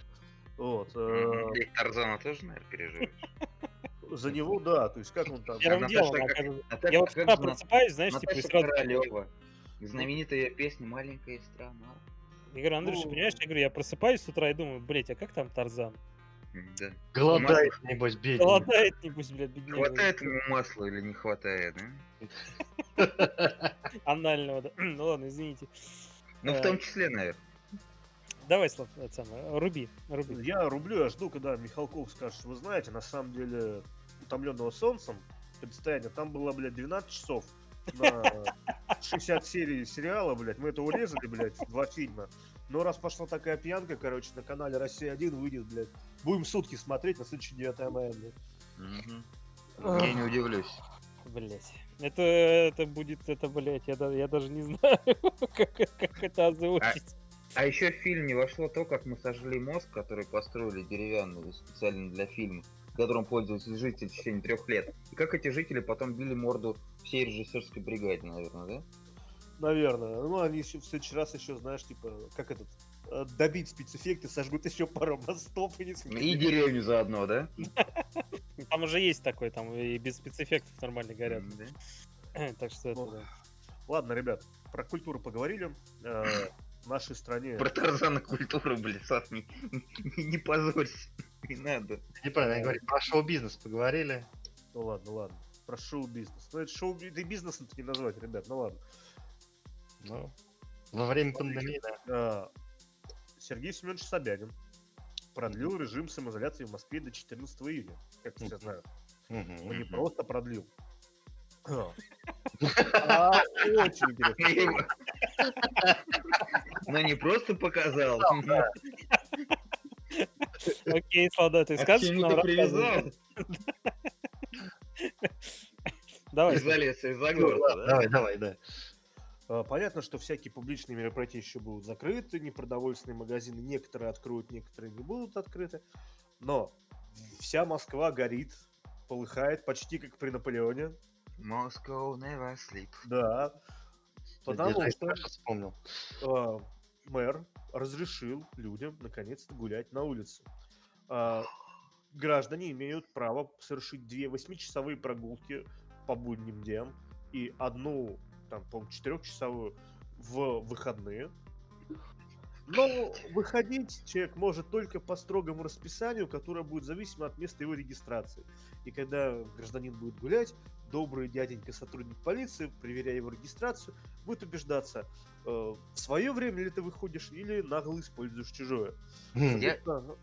Вот. э, Тарзана тоже, наверное, переживет. За него, да, то есть как он там... Первым делом, как- оказывается. Наташа, Я вот как просыпаюсь, знаешь, типа, и Наташа сразу... Королева. Знаменитая песня «Маленькая страна». Я говорю, Андрюш, Ну. понимаешь, я говорю, я просыпаюсь с утра и думаю, блять, а как там Тарзан? Да. Голодает, небось, бедный. Голодает, небось, блядь, бедняга. Хватает ему масла или не хватает, да? *laughs* Анального, да. *clears throat* ну ладно, извините. Ну, Э, в том числе, наверное. Давай, Слав, это самое, руби, руби. Я рублю, я жду, когда Михалков скажет, вы знаете, на самом деле, утомленного солнцем, предстояние, там было, блядь, 12 часов на *laughs* 60 серий сериала, блядь, мы это урезали, блядь, в два фильма. Но раз пошла такая пьянка, короче, на канале Россия-1 выйдет, блядь, будем сутки смотреть на следующий 9 мая, блядь. Ах. Я не удивлюсь. Блять. Это, это будет, это, блять, я, я даже не знаю, *laughs* как, как это озвучить. А еще в фильм не вошло то, как мы сожгли мост, который построили деревянный специально для фильма, которым пользовались жители в течение трех лет. И как эти жители потом били морду всей режиссерской бригаде, наверное, да? Наверное. Ну, они еще в следующий раз еще, знаешь, типа, как этот, э, добить спецэффекты, сожгут еще пару мостов и несколько... И деревню заодно, да? *laughs* Там уже есть такой, там и без спецэффектов нормально горят. *clears throat* Так что это, да. Ладно, ребят, про культуру поговорили. Э, *clears throat* В нашей стране... Про Тарзана культуру, блин, Саш, не, не- не позорься. Не надо. Неправильно я говорю. Про шоу-бизнес поговорили. Ну ладно, ладно. Про шоу-бизнес. Ну это шоу это и бизнесом не назвать, ребят, ну ладно. Ну, во время пандемии, да. А, Сергей Семенович Собянин продлил режим самоизоляции в Москве до 14 июня, как все знают. Он не просто продлил. А, очень *laughs* интересно. Но *laughs* не просто показал. *laughs* Окей, Слада, ты А скажешь нам привязал? Давай. Из леса, из-за города, ладно, да? Давай, давай, да. А, Понятно, что всякие публичные мероприятия еще будут закрыты, непродовольственные магазины некоторые откроют, некоторые не будут открыты. Но вся Москва горит, полыхает, почти как при Наполеоне. Moscow never sleep. Да. Потому Диджей что вспомнил. а, мэр разрешил людям наконец-то гулять на улице. А, граждане имеют право совершить две восьмичасовые прогулки по будним дням и одну, там, по четырехчасовую в выходные. Но выходить человек может только по строгому расписанию, которое будет зависимо от места его регистрации. И когда гражданин будет гулять, добрый дяденька сотрудник полиции, проверяя его регистрацию, будет убеждаться, э, в свое время ли ты выходишь или нагло используешь чужое. Я- Ага.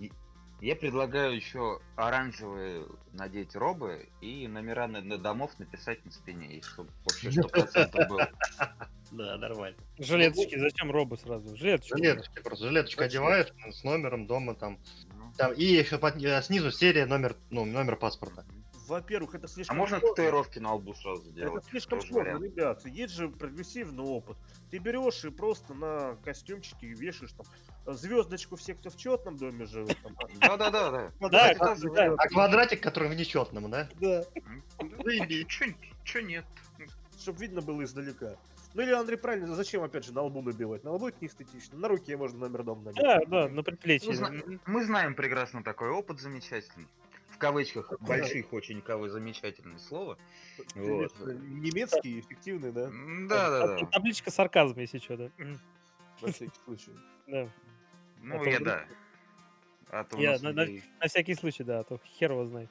Я предлагаю еще оранжевые надеть робы и номера на, на домов написать на спине, и чтобы вообще 100% было. *laughs* Да, нормально. Жилеточки, зачем робы сразу? Жилеточки. Жилеточки просто. Жилеточку одеваешь с номером дома там. Ну. там и еще под- э, снизу серия, номер, ну, номер паспорта. Во-первых, это А слишком можно сложно. татуировки на лбу сразу Это делать? слишком Тоже сложно, вариант. ребят. Есть же прогрессивный опыт. Ты берешь и просто на костюмчике вешаешь там звездочку все, кто в четном доме живет. Там, Да-да-да, да. *laughs* Да, квадратик да, тоже да. вариант. А квадратик, который в нечетном, да? Да. Заеби, чё, нет? Чтобы видно было издалека. Ну или Андрей правильно, зачем опять же на лбу набивать? На лбу это не эстетично. На руке можно номер дома набить. Да, да, на предплечье. Ну, зна- Мы знаем прекрасно такой опыт замечательный. В кавычках, больших очень кого замечательное слово. Вот. Немецкий, эффективный, да? Да-да-да. Та- Табличка сарказма, если что, да. На всякий случай. Да. Ну, А я да. А то Я на- на- На всякий случай, да, а то хер его знает.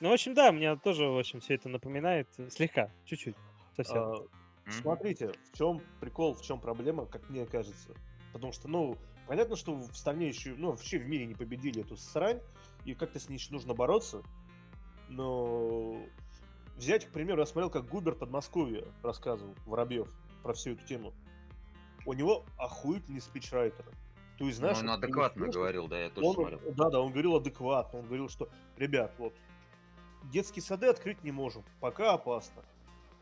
Ну, в общем, да, мне тоже, в общем, все это напоминает э, слегка, чуть-чуть, совсем. А. Смотрите, в чем прикол, в чем проблема, как мне кажется. Потому что, ну, понятно, что в стране еще, ну, вообще в мире не победили эту срань, и как-то с ней еще нужно бороться. Но взять, к примеру, я смотрел, как Губер Подмосковье рассказывал, Воробьев, про всю эту тему. У него охуительный спичрайтер. То есть, Ну, знаешь, он адекватно слушай, говорил, да, я тоже он, смотрел. да, да, он говорил адекватно. Он говорил, что, ребят, вот, детские сады открыть не можем, пока опасно.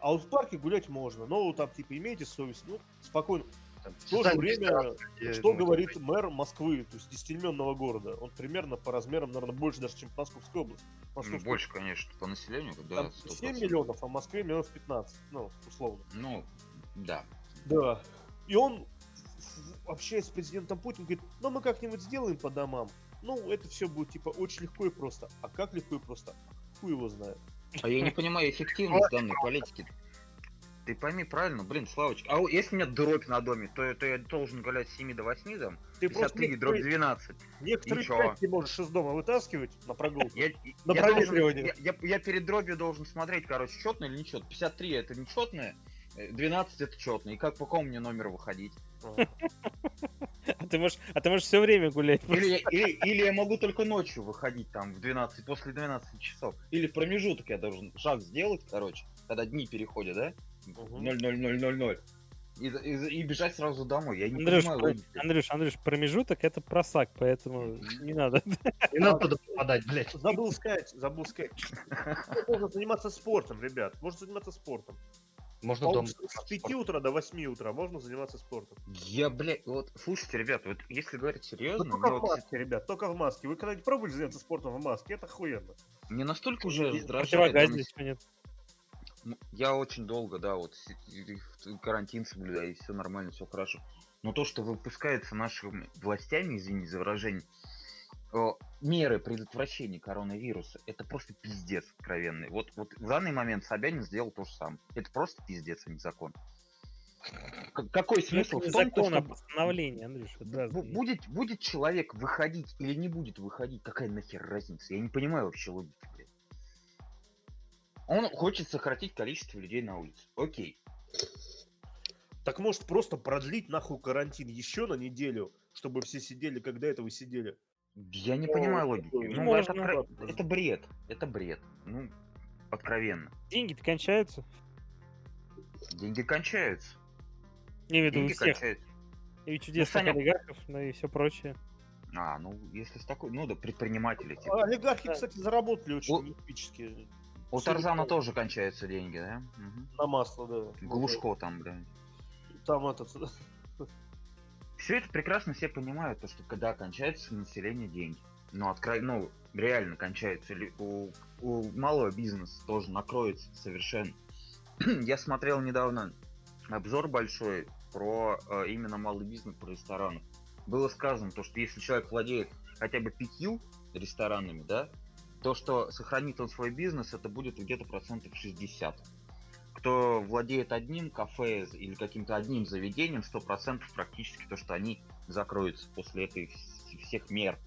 А вот в парке гулять можно. Но там, типа, имейте совесть. Ну, спокойно. Там, В то же время, что думаю, говорит мэр Москвы, то есть десятимиллионного города? Он примерно по размерам, наверное, больше даже, чем Московская область. Ну, Московская больше, конечно, по населению, да, там 100%. 7 миллионов, а в Москве миллионов 15, ну, условно. Ну, да. Да. И он, общаясь с президентом Путиным, говорит, ну мы как-нибудь сделаем по домам. Ну, это все будет, типа, очень легко и просто. А как легко и просто? Хуй его знает. А я не понимаю эффективность данной политики. Ты пойми правильно, блин, Славочка. А если у меня дробь на доме, то, то я должен гулять с 7 до 8 там? Ты просто 53 дробь некоторые, 12. некоторые части можешь из дома вытаскивать на прогулку. Я, На я, должен- я, я- я перед дробью должен смотреть, короче, четное или нечетное. 53 это нечетное, э, 12 это четное. И как по какому мне номеру выходить? *laughs* А. Ты можешь, а ты можешь все время гулять. Или, я- или, или я могу только ночью выходить там в 12, после 12 часов. Или промежуток я должен шаг сделать, короче, когда дни переходят, да? Мгм. 0-0-0-0-0. И, и- и бежать сразу домой. Я не Андрюш, понимаю про-. Андрюш, Андрюш, промежуток это просак, поэтому не надо. Не надо туда попадать, блядь. Забыл сказать, забыл сказать. Можно заниматься спортом, ребят. Можно заниматься спортом. Можно дома. с 5 утра до 8 утра можно заниматься спортом. Я, блядь, вот, слушайте, ребята, вот если говорить серьезно, только в маске, ребят, только в маске. Вы когда-нибудь пробовали заняться спортом в маске? Это охуенно. мне настолько уже раздражает... Противогаз здесь нет. Я очень долго, да, вот карантин соблюдаю, и все нормально, все хорошо. Но то, что выпускается нашими властями, извините за выражение, э, меры предотвращения коронавируса, это просто пиздец откровенный. Вот, вот в данный момент Собянин сделал то же самое. Это просто пиздец, а не закон. Какой Ну, смысл в том, то, закон, а что постановление, Андрюш. разные. будет, будет человек выходить или не будет выходить, какая нахер разница? Я не понимаю вообще логики. Он хочет сократить количество людей на улице. Окей. Так может просто продлить нахуй карантин еще на неделю, чтобы все сидели, до этого сидели. Я не Ну, понимаю логики. Ну, можно. это, это бред. Это бред. Ну, откровенно. Деньги-то кончаются. Деньги кончаются. Я имею в виду у всех. кончаются. И чудесных Саня- олигархов, ну и все прочее. А, ну, если с такой, ну да, предприниматели, типа. А олигархи, Да. кстати, заработали очень О. эпически. У Тарзана тоже кончаются деньги, да? Мгм. На масло, да. Глушко там, блядь. Там этот... Все это прекрасно все понимают, то, что когда кончается у населения деньги. Ну, откро... ну, реально кончается. У, у малого бизнеса тоже накроется совершенно. *clears throat* Я смотрел недавно обзор большой про э, именно малый бизнес, про рестораны. Было сказано, то, что если человек владеет хотя бы пятью ресторанами, да, то, что сохранит он свой бизнес, это будет где-то процентов 60 кто владеет одним кафе или каким-то одним заведением, 100% практически то, что они закроются после этой вс- всех мер,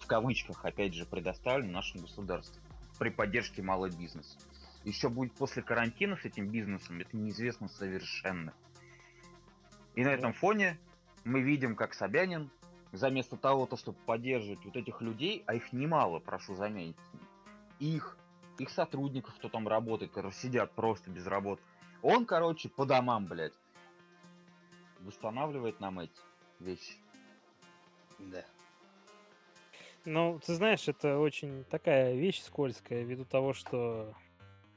в кавычках, опять же, предоставлены нашему государству при поддержке малого бизнеса. Что будет после карантина с этим бизнесом, это неизвестно совершенно. И на этом фоне мы видим, как Собянин, заместо того, то, чтобы поддерживать вот этих людей, а их немало, прошу заметить, их их сотрудников, кто там работает, которые сидят просто без работы. Он, короче, по домам, блядь, восстанавливает нам эти вещи. Да. Ну, ты знаешь, это очень такая вещь скользкая, ввиду того, что,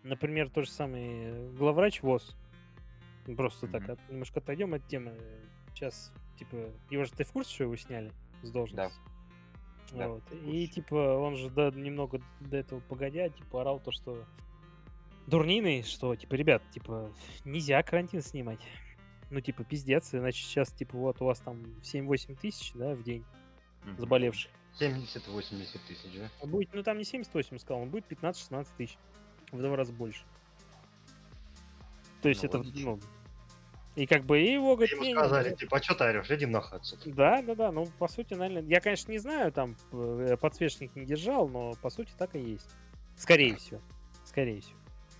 например, тот же самый главврач ВОЗ, просто так Мгм. от- немножко отойдем от темы. Сейчас, типа, его же ты в курсе, что его сняли с должности? Да, Вот. в И типа он же да, немного до этого погодя, типа орал то, что дурниной, что типа, ребят, типа, нельзя карантин снимать. Ну, типа, пиздец, иначе сейчас, типа, вот у вас там 7-8 тысяч, да, в день Мгм. заболевших. 70-80 тысяч, да? Будет, ну там не 78 сказал, он будет 15-16 тысяч. В два раза больше. То есть Ну, это, логично. ну... И как бы и его, говорит, Ему «Не, не, сказали, не». типа, а что ты орешь? Иди нахуй отсюда. Да, да, да, ну, по сути, наверное, я, конечно, не знаю, там, э, подсвечник не держал, но, по сути, так и есть. Скорее всего. Скорее всего.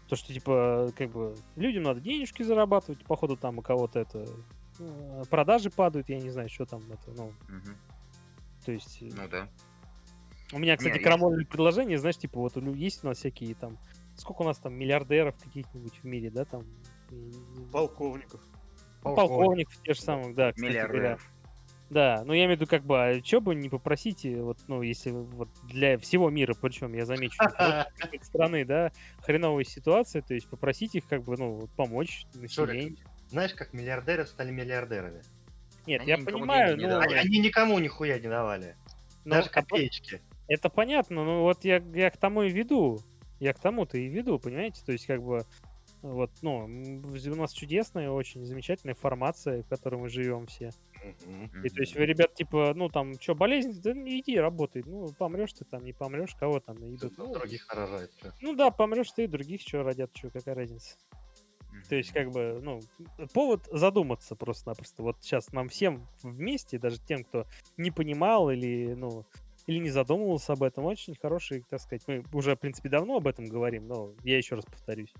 То, что, типа, как бы, людям надо денежки зарабатывать, походу, там у кого-то это... э, Продажи падают, я не знаю, что там это, ну, Мгм. то есть... э, Ну да. У меня, кстати, есть- крамольные предложения, знаешь, типа, вот есть у нас всякие там... Сколько у нас там миллиардеров каких-нибудь в мире, да, там? Полковников. Ну, Полковников тех же самых, да, кстати говоря. Да, но я имею в виду, как бы, а чё бы не попросите, вот, ну, если вот для всего мира, причем я замечу, что *laughs* страны, да, хреновая ситуация, то есть попросить их, как бы, ну, вот помочь населению. Знаешь, как миллиардеры стали миллиардерами? Нет, Они я понимаю, не ну. Они, они никому нихуя не давали. ну, Даже а копеечки. Это понятно, но вот я, я к тому и веду. Я к тому-то и веду, понимаете? То есть, как бы, вот, ну, у нас чудесная, очень замечательная формация, в которой мы живем все. И то есть вы, ребят, типа, ну, там, что, болезнь, да не иди работай. Ну, помрешь ты там, не помрешь, кого там идут. Ну, других рожает. чё. ну да, помрешь ты, других что родят, что, какая разница. То есть, как бы, ну, повод задуматься просто-напросто. Вот сейчас нам всем вместе, даже тем, кто не понимал или, ну, или не задумывался об этом, очень хороший, так сказать, мы уже, в принципе, давно об этом говорим, но я еще раз повторюсь.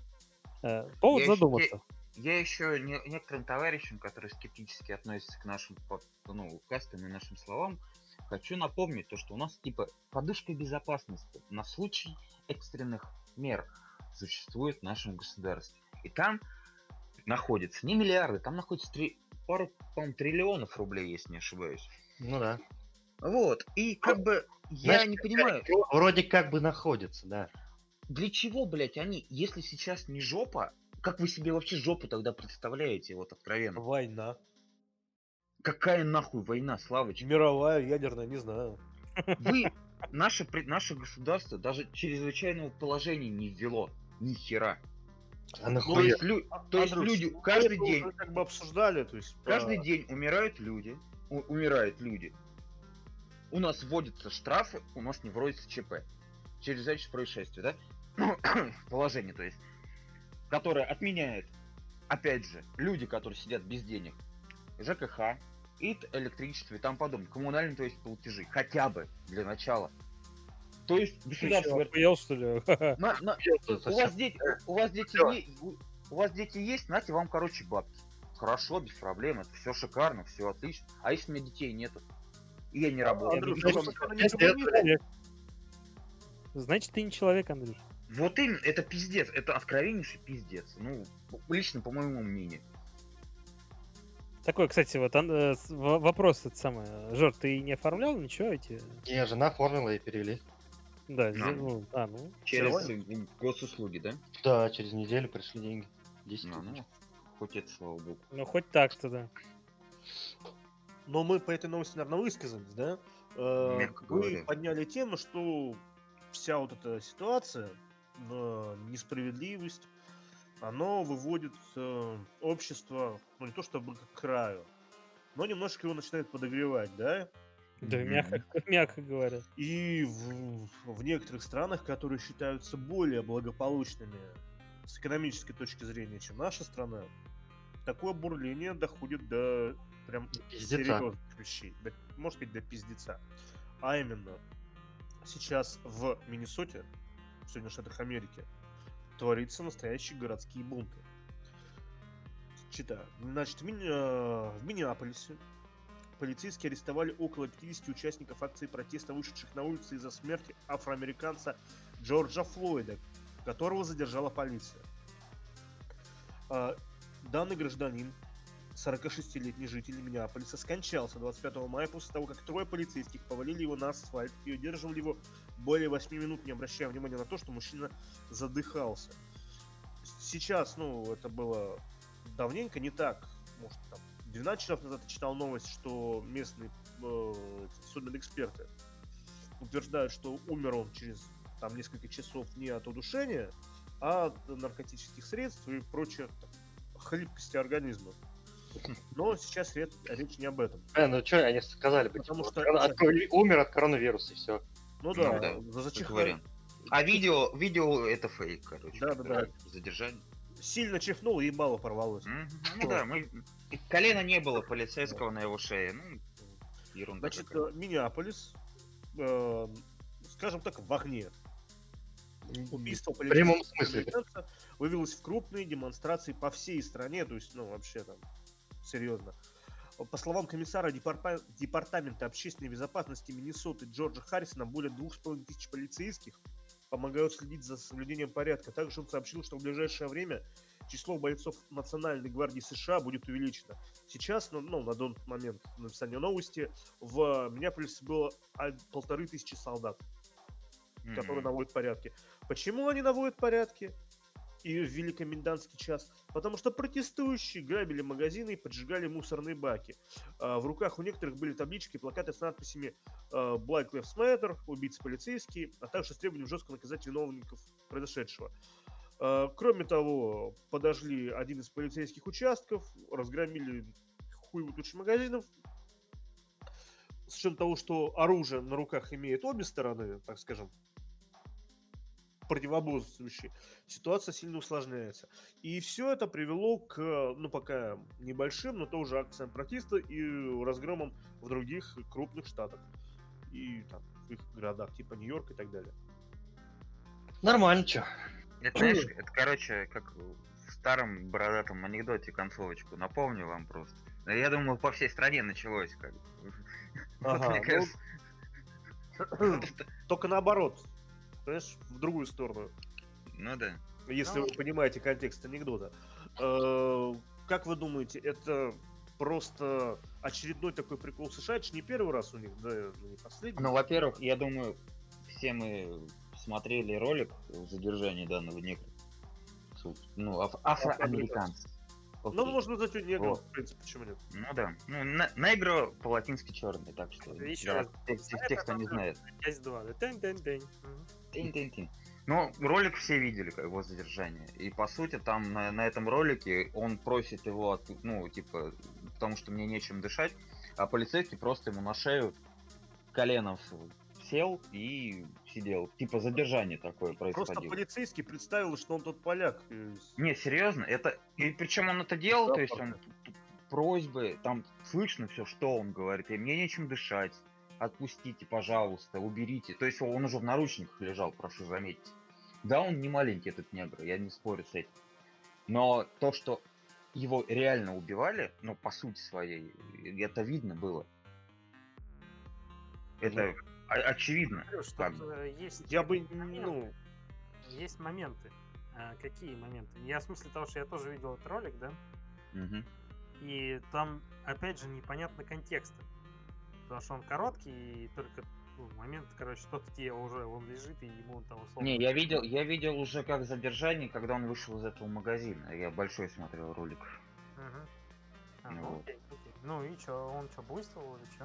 Э, Повод Я задуматься. Я еще не- некоторым товарищам, которые скептически относятся к нашим ну, кастам и нашим словам, хочу напомнить то, что у нас типа подушка безопасности на случай экстренных мер существует в нашем государстве. И там находится не миллиарды, там находится три, пару, по-моему, триллионов рублей, если не ошибаюсь. Ну да. Вот, и как бы я Знаешь, не понимаю, Вроде как бы находится, да. Для чего, блять, они, если сейчас не жопа, как вы себе вообще жопу тогда представляете, вот откровенно? Война. Какая нахуй война, Славыч? Мировая, ядерная, не знаю. Вы, наше, пред- наше государство даже чрезвычайного положения не ввело. Ни хера. А То есть, лю- то есть Андрюш, люди мы каждый день, как бы обсуждали, то есть... каждый про- день умирают люди. у- умирают люди. У нас вводятся штрафы, у нас не вводится ЧП. Чрезвычайное происшествие, да? *coughs* Положение, то есть. Которое отменяет, опять же, люди, которые сидят без денег. ЖКХ, ИТ, электричество и тому подобное. Коммунальные, то есть платежи. Хотя бы для начала. То есть государство... охуел, что ли? *laughs* на- на- у вас дети, у вас дети, е- у- вас дети есть, нате вам, короче, бабки. Хорошо, без проблем, это все шикарно, все отлично. А если у меня детей нету? И я не работаю. Андрюш, я говори, это- Человек. Значит, ты не человек, Андрюш. Вот именно, это пиздец, это откровеннейший пиздец. Ну, лично по моему мнению. Такой, кстати, вот ан- э, вопрос это самое. Жор, ты не оформлял ничего эти? Не, жена оформила и перевели. Да, А. ну, а, ну, Через м, госуслуги, да? Да, через неделю пришли деньги. 10 Ну, ну, хоть это, слава богу. ну хоть так-то, да. Но мы по этой новости, наверное, высказались, да? Э, Мягко Вы говоря. подняли тему, что вся вот эта ситуация, несправедливость, оно выводит э, общество, ну не то чтобы к краю, но немножко его начинает подогревать, да? Да, мягко, мягко говоря. И в, в некоторых странах, которые считаются более благополучными с экономической точки зрения, чем наша страна, такое бурление доходит до прям Пиздеца. серьезных вещей. До- можно сказать, до пиздеца. А именно, сейчас в Миннесоте, в Соединенных Штатах Америки, творятся настоящие городские бунты. Читаю. Значит, в, Мин- э, в Миннеаполисе полицейские арестовали около 50 участников акции протеста, вышедших на улицы из-за смерти афроамериканца Джорджа Флойда, которого задержала полиция. А, Данный гражданин, 46-летний житель Миннеаполиса, скончался 25 мая после того, как трое полицейских повалили его на асфальт и удерживали его более 8 минут, не обращая внимания на то, что мужчина задыхался. Сейчас, ну, это было давненько, не так, может, там, 12 часов назад я читал новость, что местные э, эти судмедэксперты утверждают, что умер он через там несколько часов не от удушения, а от наркотических средств и прочих там, хлипкости организма. Но сейчас речь, речь не об этом. Э, ну что, они сказали бы, Потому типа, что- от корови- умер от коронавируса, и все. Ну да, Ну да, за Как зачиха- вариант. А видео, видео это фейк, короче. Да-да-да. которое Задержание. сильно чихнул, ебало порвалось. Мгм. Ну да, мы... колена не было полицейского на его шее. Ну, ерунда Значит, какая. э, Миннеаполис, э, скажем так, в огне. Убийство В прямом полицейского смысле. американца вывелось в крупные демонстрации по всей стране, то есть, ну, вообще там, серьезно. По словам комиссара департа- Департамента общественной безопасности Миннесоты Джорджа Харрисона, более двух с половиной тысяч полицейских помогают следить за соблюдением порядка. Также он сообщил, что в ближайшее время число бойцов Национальной гвардии США будет увеличено. Сейчас, ну, ну, на данный момент написания новости, в Миннеаполисе было полторы тысячи солдат, которые Мгм. наводят порядки. Почему они наводят порядки? И ввели комендантский час. Потому что протестующие грабили магазины и поджигали мусорные баки. А, В руках у некоторых были таблички и плакаты с надписями а, Black Lives Matter, убийцы полицейские, а также с требованием жестко наказать виновников произошедшего. А, Кроме того, подожгли один из полицейских участков, разгромили хуй тучи магазинов. С учетом того, что оружие на руках имеет обе стороны, так скажем, противоборствующие, ситуация сильно усложняется. И все это привело к, ну, пока небольшим, но тоже акциям протеста и разгромам в других крупных штатах. И там, в их городах, типа Нью-Йорк и так далее. Нормально, чё. Это, знаешь, это, короче, как в старом бородатом анекдоте концовочку. Напомню вам просто. Я думаю, по всей стране началось как бы. Вот Ага, *laughs* мне ну, кажется, *clears throat* Только наоборот. Понимаешь, в другую сторону. Ну да. Если Ну. вы понимаете контекст анекдота. Э, Как вы думаете, это просто очередной такой прикол США? Это же не первый раз у них, да, ну, не последний. Ну, во-первых, я думаю, все мы смотрели ролик в задержании данного. Су- Ну, аф- афроамериканца. Ну, можно назвать его негром, Вот. в принципе, почему нет? Ну да. Ну, на- негро по-латински черный, так что. Ещё для раз. тех, тех- тех, кто не знает. Часть 2. Да, тень-тень-тень. Тин-тин-тин. Ну, ролик все видели, как его задержание. И по сути, там на, на этом ролике он просит его, от- ну, типа, потому что мне нечем дышать, а полицейский просто ему на шею коленом сел и сидел. Типа задержание такое Просто происходило. полицейский представил, что он тот поляк. Не, серьезно, это. И причем он это делал, Да, то есть он просьбы, там слышно все, что он говорит. И мне нечем дышать. Отпустите, пожалуйста, уберите. То есть он уже в наручниках лежал, прошу заметить. Да, он не маленький, этот негр, я не спорю с этим. Но то, что его реально убивали, ну, по сути своей, это видно было. Это очевидно. Что э, есть Я бы, ну, есть моменты. А, Какие моменты? Я в смысле того, что я тоже видел этот ролик, да? Мгм. И там, опять же, непонятно контекста. Потому что он короткий, и только ну, момент, короче, что-то тебе уже, он лежит, и ему там условно... Не, я видел, я видел уже как задержание, когда он вышел из этого магазина. Я большой смотрел ролик. Мгм. А, Ну ну, вот. окей, окей. Ну и чё, он что, буйствовал или чё?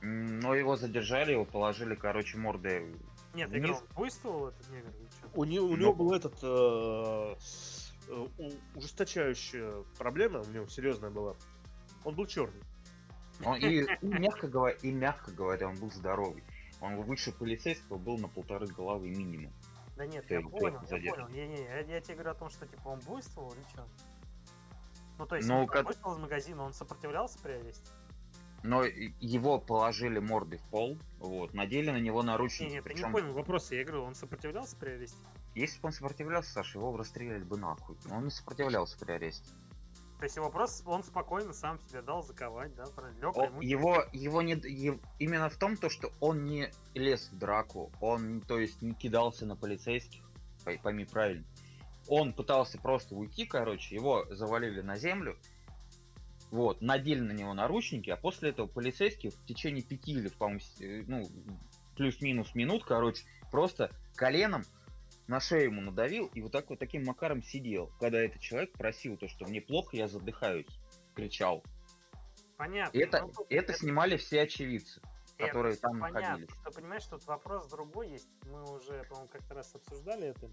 М, Но его задержали, его положили, короче, мордой. Нет, Вниз. он буйствовал этот негр или чё? У, не- у Ну. него был этот э, э, у- ужесточающая проблема, у него серьезная была. Он был черный. Он, и, и мягко говоря, и мягко говоря, он был здоровый. Он выше полицейского был на полторы головы минимум. Да нет, я понял, я задержан. понял. Не-не, я, я тебе говорю о том, что типа он буйствовал или чё? Ну, то есть, Ну, он как- вышел из магазина, он сопротивлялся при аресте? Но его положили мордой в пол, вот, надели на него Не, наручники. нет, ты не причем, понял вопроса. Я говорю, он сопротивлялся при аресте? если бы он сопротивлялся, Саша, его расстреляли бы нахуй. Но он не сопротивлялся при аресте. То есть его просто, он спокойно сам себе дал заковать, да? Он- ему- его, его не, е- именно в том, то, что он не лез в драку, он, то есть, не кидался на полицейских, пой- пойми правильно. Он пытался просто уйти, короче, его завалили на землю, вот, надели на него наручники, а после этого полицейский в течение пяти или, по-моему, э, ну, плюс-минус минут, короче, просто коленом на шею ему надавил и вот так вот таким макаром сидел, когда этот человек просил то, что мне плохо, я задыхаюсь, кричал. Понятно. Это, ну, тут это снимали все очевидцы, это которые там понятно. находились. Что, понимаешь, тут вопрос другой есть. Мы уже, по-моему, как-то раз обсуждали это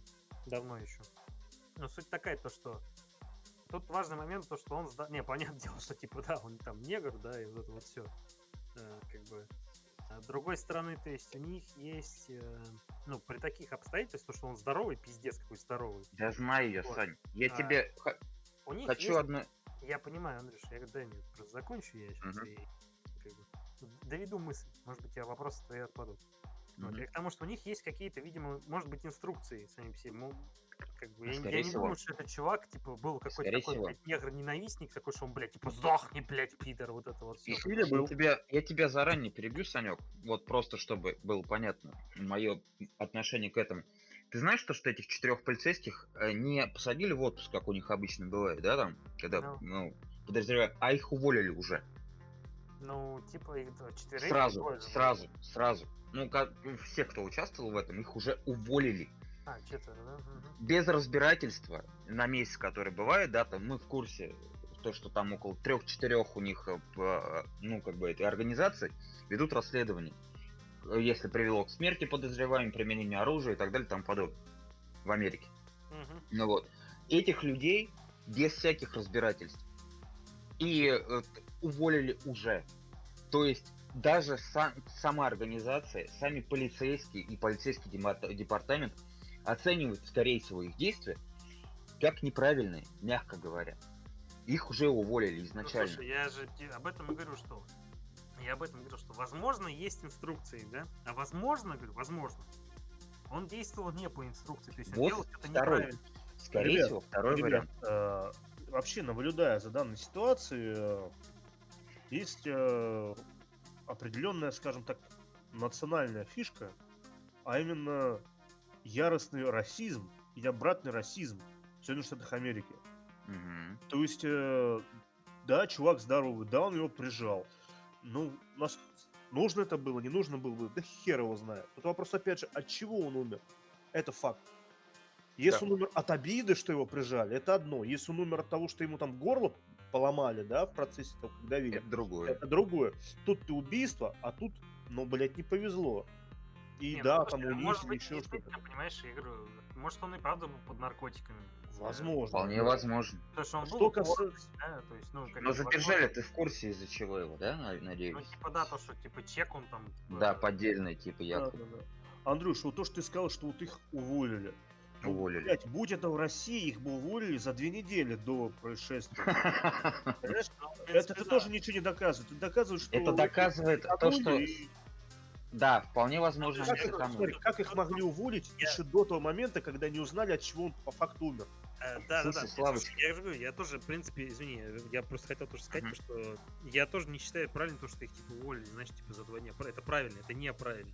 давно еще. Но суть такая, то что тут важный момент, то что он сда... Не, понятное *laughs* дело, что типа, да, он там негр, да, и вот это вот все. как бы. А с другой стороны, то есть у них есть, э, ну, при таких обстоятельствах, то, что он здоровый, пиздец какой здоровый. Я знаю ее, Вот. Сань. Я А, тебе У них хочу есть одно... я понимаю, Андрюш, я дай мне просто закончу, я сейчас Мгм. и как бы, доведу мысль. Может быть, я вопросы твои отпадут. Вот, Мгм. я к тому, что у них есть какие-то, видимо, может быть, инструкции сами все. Ну, как бы, я, не- Скорее я не думаю, что этот чувак, типа, был какой-то Скорее такой, всего. блядь, негр-ненавистник, такой, что он, блядь, типа, сдохни, блядь, пидор, вот это вот все. Или был. Я тебя, я тебя заранее перебью, Санек, вот просто чтобы было понятно мое отношение к этому. Ты знаешь то, что этих четырех полицейских э, не посадили в отпуск, как у них обычно бывает, да, там, когда, Ну. ну, подозреваю, а их уволили уже. Ну, типа, их два- четверых. Сразу, сразу, сразу. Ну, как ну, все, кто участвовал в этом, их уже уволили. А, четверо, да? Мгм. без разбирательства на месяц, который бывает, да, там мы в курсе, то, что там около трех-четырех у них, э, п- ну, как бы, этой организации ведут расследование. Э, Если привело к смерти подозреваемым, применению оружия и так далее, там подобное. В Америке. Мгм. Ну вот. Этих людей без всяких разбирательств. И э, уволили уже. То есть даже са- сама организация, сами полицейские и полицейский департамент оценивают, скорее всего, их действия как неправильные, мягко говоря. Их уже уволили Ну, изначально. слушай, я же об этом и говорю, что я об этом говорю, что возможно есть инструкции, да? А возможно, говорю, возможно, он действовал не по инструкции, то есть он Вот делал что-то второй. неправильно. скорее Ребят, всего, второй Ребят, вариант. э, вообще наблюдая за данной ситуацией, э, есть э, определенная, скажем так, национальная фишка, а именно яростный расизм и обратный расизм в Соединенных Штатах Америки. Мгм. То есть, э, да, чувак здоровый, да, он его прижал. Ну, нас нужно это было, не нужно было, да хер его знает. Тут вопрос, опять же, от чего он умер? Это факт. Если Да. он умер от обиды, что его прижали, это одно. Если он умер от того, что ему там горло поломали, да, в процессе того, как давили, Это другое. это другое. Тут ты убийство, а тут, ну, блядь, не повезло. И Не, да, ну, там а быть, еще что-то. понимаешь, я говорю, может он и правда был под наркотиками. Возможно. Вполне да. возможно. То, что он Что был касается- упорный, да, то есть, ну, как Но задержали возможно, ты в курсе из-за чего его, да, на- надеюсь? Ну, типа, да, то, что, типа, чек он там... типа, Да, поддельный, типа, Да, якобы. да, да. Андрюш, вот то, что ты сказал, что вот их уволили. Ну, Уволили. блядь, будь это в России, их бы уволили за две недели до происшествия. *laughs* Ну, Это да. тоже ничего не доказывает. Это доказывает, что... Это доказывает то, что... Да, вполне возможно, Как, их- смотри, как их могли уволить Я- еще до того момента, когда не узнали, от чего он по факту умер? Э, Да, да, да. Слушай, Нет, Славыч. слушай, Я же говорю, я тоже, в принципе, извини, я- просто хотел тоже сказать, то, что я тоже не считаю правильно то, что их типа уволили, знаешь, типа за два дня. Это правильно, это неправильно.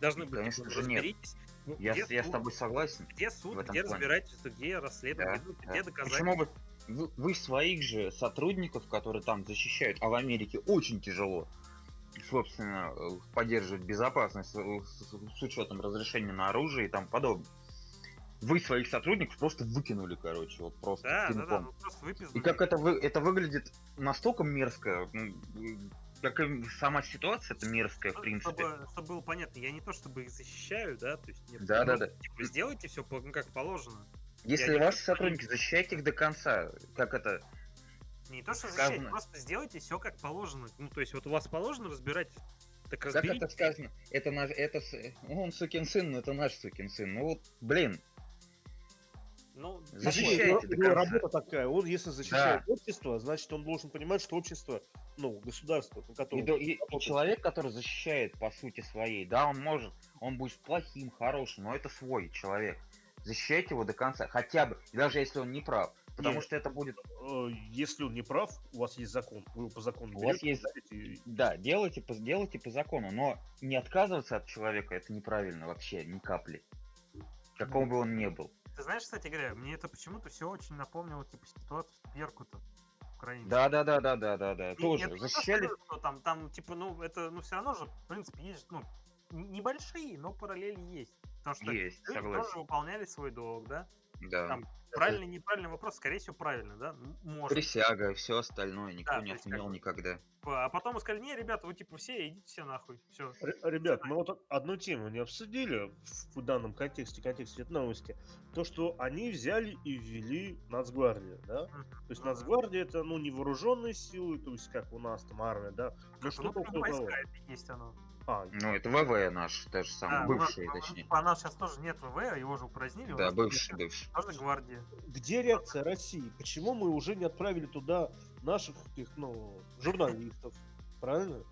Должны быть, Конечно типа, же, нет. разберитесь. ну, Я, где с- я с тобой согласен. Где суд, где плане. разбирательство, где расследование, Да, ну, да. где Почему доказательства. бы, вы, вы своих же сотрудников, которые там защищают, а в Америке очень тяжело, собственно, э, поддерживать безопасность э, с, учетом разрешения на оружие и тому подобное. Вы своих сотрудников просто выкинули, короче, вот просто Да, да, да, ну просто И как это, вы, это выглядит настолько мерзко, ну, как и сама ситуация, это мерзкая, в Что- принципе. Чтобы, чтобы было понятно, я не то чтобы их защищаю, да, то есть нет, Да, да, просто, да. типа, сделайте все как положено. Если я ваши сотрудники, защищайте их до конца. Как это? Не то, что Сказано. защищать, просто сделайте все как положено. Ну, то есть, вот у вас положено разбирать, так Как разберите. это сказано? Это наш, это, он сукин сын, но это наш сукин сын. Ну вот, блин, Ну, Защищайте Его- работа такая. Он, если защищает общество, значит, он должен понимать, что общество, ну, государство, на и, котором... и- и человек, который защищает по сути своей, да, он может, он будет плохим, хорошим, но это свой человек. Защищайте его до конца, хотя бы, даже если он не прав. Потому Нет. что это будет, Э, Если он не прав, у вас есть закон. Вы его по закону У вас есть- ставите и- да, делайте по, делайте по закону, но не отказываться от человека, это неправильно вообще, ни капли. Каком бы он ни был. ты знаешь, кстати говоря, мне это почему-то все очень напомнило, типа, ситуацию с Беркута в Украине. Да, да, да, да, да, да, да. Тоже защищали. что, там, там, типа, ну, это, ну, все равно же, в принципе, есть, ну, небольшие, но параллели есть. Потому что Есть, люди согласен. тоже выполняли свой долг, да? Да. Там правильный, неправильный вопрос, скорее всего, правильно, да? Может. Присяга, все остальное, никто Да, не отменял никогда. А потом мы сказали, не, ребята, вы, типа, все, идите все нахуй. Все. Р- Ребят, мы вот одну тему не обсудили в данном контексте, контексте этой новости. То, что они взяли и ввели Нацгвардию, да? То есть Нацгвардия это, ну, не вооруженные силы, то есть как у нас там армия, да? Ну, Ну, около того. войска это есть оно. А, Ну, это ВВ наш, та же самая, Да, у нас- бывший, у нас- точнее. У нас сейчас тоже нет ВВ, его же упразднили. Да, бывший, теперь бывший. Тоже гвардия. где реакция России? Почему мы уже не отправили туда наших, их, ну, журналистов? Правильно?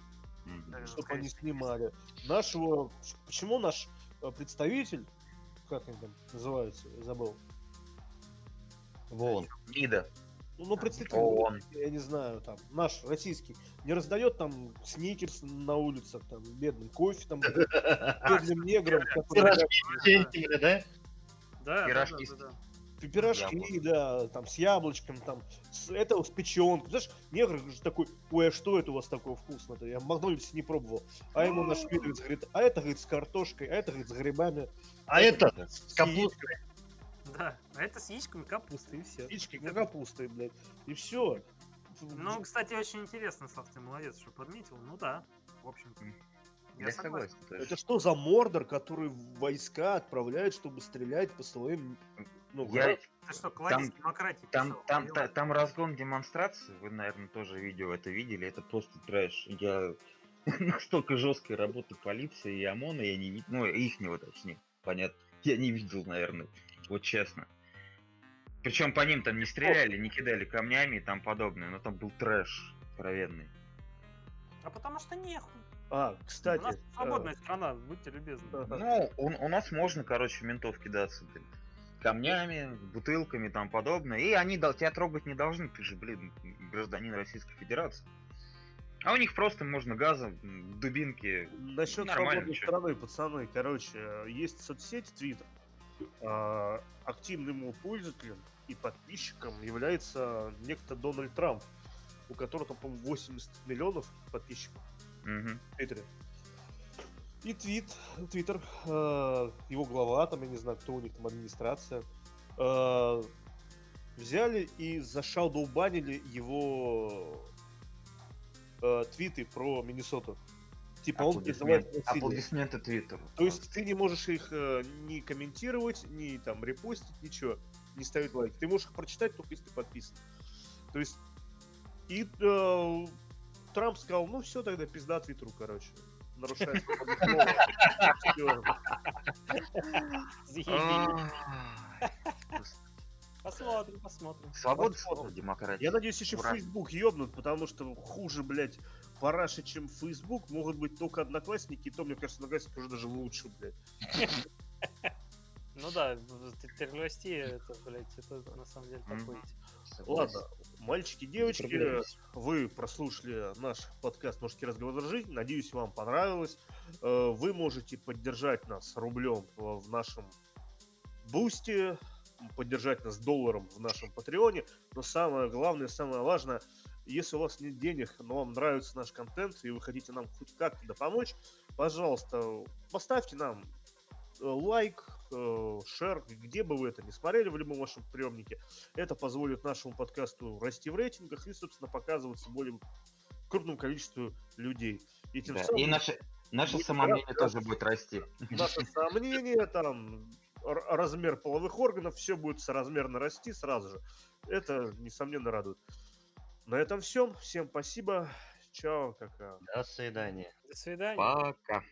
Чтобы они снимали. Нашего... Почему наш э, представитель, как они там называются, забыл. Вон. МИДа. Ну, ну представитель, ООН. я не знаю, там, наш российский, не раздает там сникерс на улицах, там, бедным кофе, там, бедным неграм, *laughs* Пирожки да? Да, Пирожки Пирожки, да, там, с яблочком, там, с, это с печенкой. Знаешь, негр же такой, ой, а что это у вас такое вкусное-то? Я в Макдональдсе не пробовал. А ему наш говорит, а это, говорит, с картошкой, а это, говорит, с грибами. А это с капустой. Да, а это с яичками капусты и все. яичкой, капустой, блядь. И все. Ну, кстати, очень интересно, Слав, ты молодец, что подметил. Ну да, в общем-то. Я согласен. тоже. Это что за мордор, который войска отправляет, чтобы стрелять по своим... Ну, Я-? Ты что, Там- демократии Там, писал? там, та- там разгон демонстрации, вы, наверное, тоже видео это видели, это просто трэш. Я *laughs* настолько жесткой работы полиции и ОМОНа я не видел, ну, ихнего точнее, понятно, я не видел, наверное, вот честно. Причем по ним там не стреляли, не кидали камнями и там подобное, но там был трэш откровенный. А потому что нехуй. А, кстати... У нас свободная страна, будьте любезны. Ну, у, у нас можно, короче, ментов кидаться, блин. Камнями, бутылками тому подобное. И они дол- тебя трогать не должны, ты же, блин, гражданин Российской Федерации. А у них просто можно газом, дубинки. Насчет свободной страны, пацаны, короче, э, есть соцсеть Twitter. А, Активным его пользователем и подписчиком является некто Дональд Трамп, у которого там, по-моему, 80 миллионов подписчиков Мгм. в Твиттере. И твит, Твиттер, э, его глава, там, я не знаю, кто у них там, администрация, э, взяли и зашалдоубанили его э, твиты про Миннесоту. Типа он призывает насилию. аплодисменты Твиттеру. То есть ты не можешь их э, ни комментировать, ни там репостить, ничего, не ставить лайк. Ты можешь их прочитать только если ты подписан. То есть и э, Трамп сказал, ну все, тогда пизда Твиттеру, короче. Нарушает Посмотрим, посмотрим. Свобода слова, демократия. Я надеюсь, еще. Facebook ебнут, потому что хуже, блядь, параши, чем Facebook, могут быть только одноклассники, и то, мне кажется, одноклассники уже даже лучше, блядь. Ну да, Терлости, это, блядь, это на самом деле такой. Ладно, мальчики, девочки, вы прослушали наш подкаст «Мужские разговоры жизни». Надеюсь, вам понравилось. Э, Вы можете поддержать нас рублем в в нашем бусте. поддержать нас долларом в нашем Патреоне. Но самое главное, самое важное, если у вас нет денег, но вам нравится наш контент, и вы хотите нам хоть как-то помочь, пожалуйста, поставьте нам э, лайк, э, шер, где бы вы это не смотрели в любом вашем приемнике. Это позволит нашему подкасту расти в рейтингах и, собственно, показываться более крупному количеству людей. И тем Да, самым И наше, наше самомнение гораздо- тоже будет расти. наши сомнения, там, размер половых органов, все будет соразмерно расти сразу же. Это, несомненно, радует. На этом все. Всем спасибо. Чао, какао. До свидания. До свидания. Пока.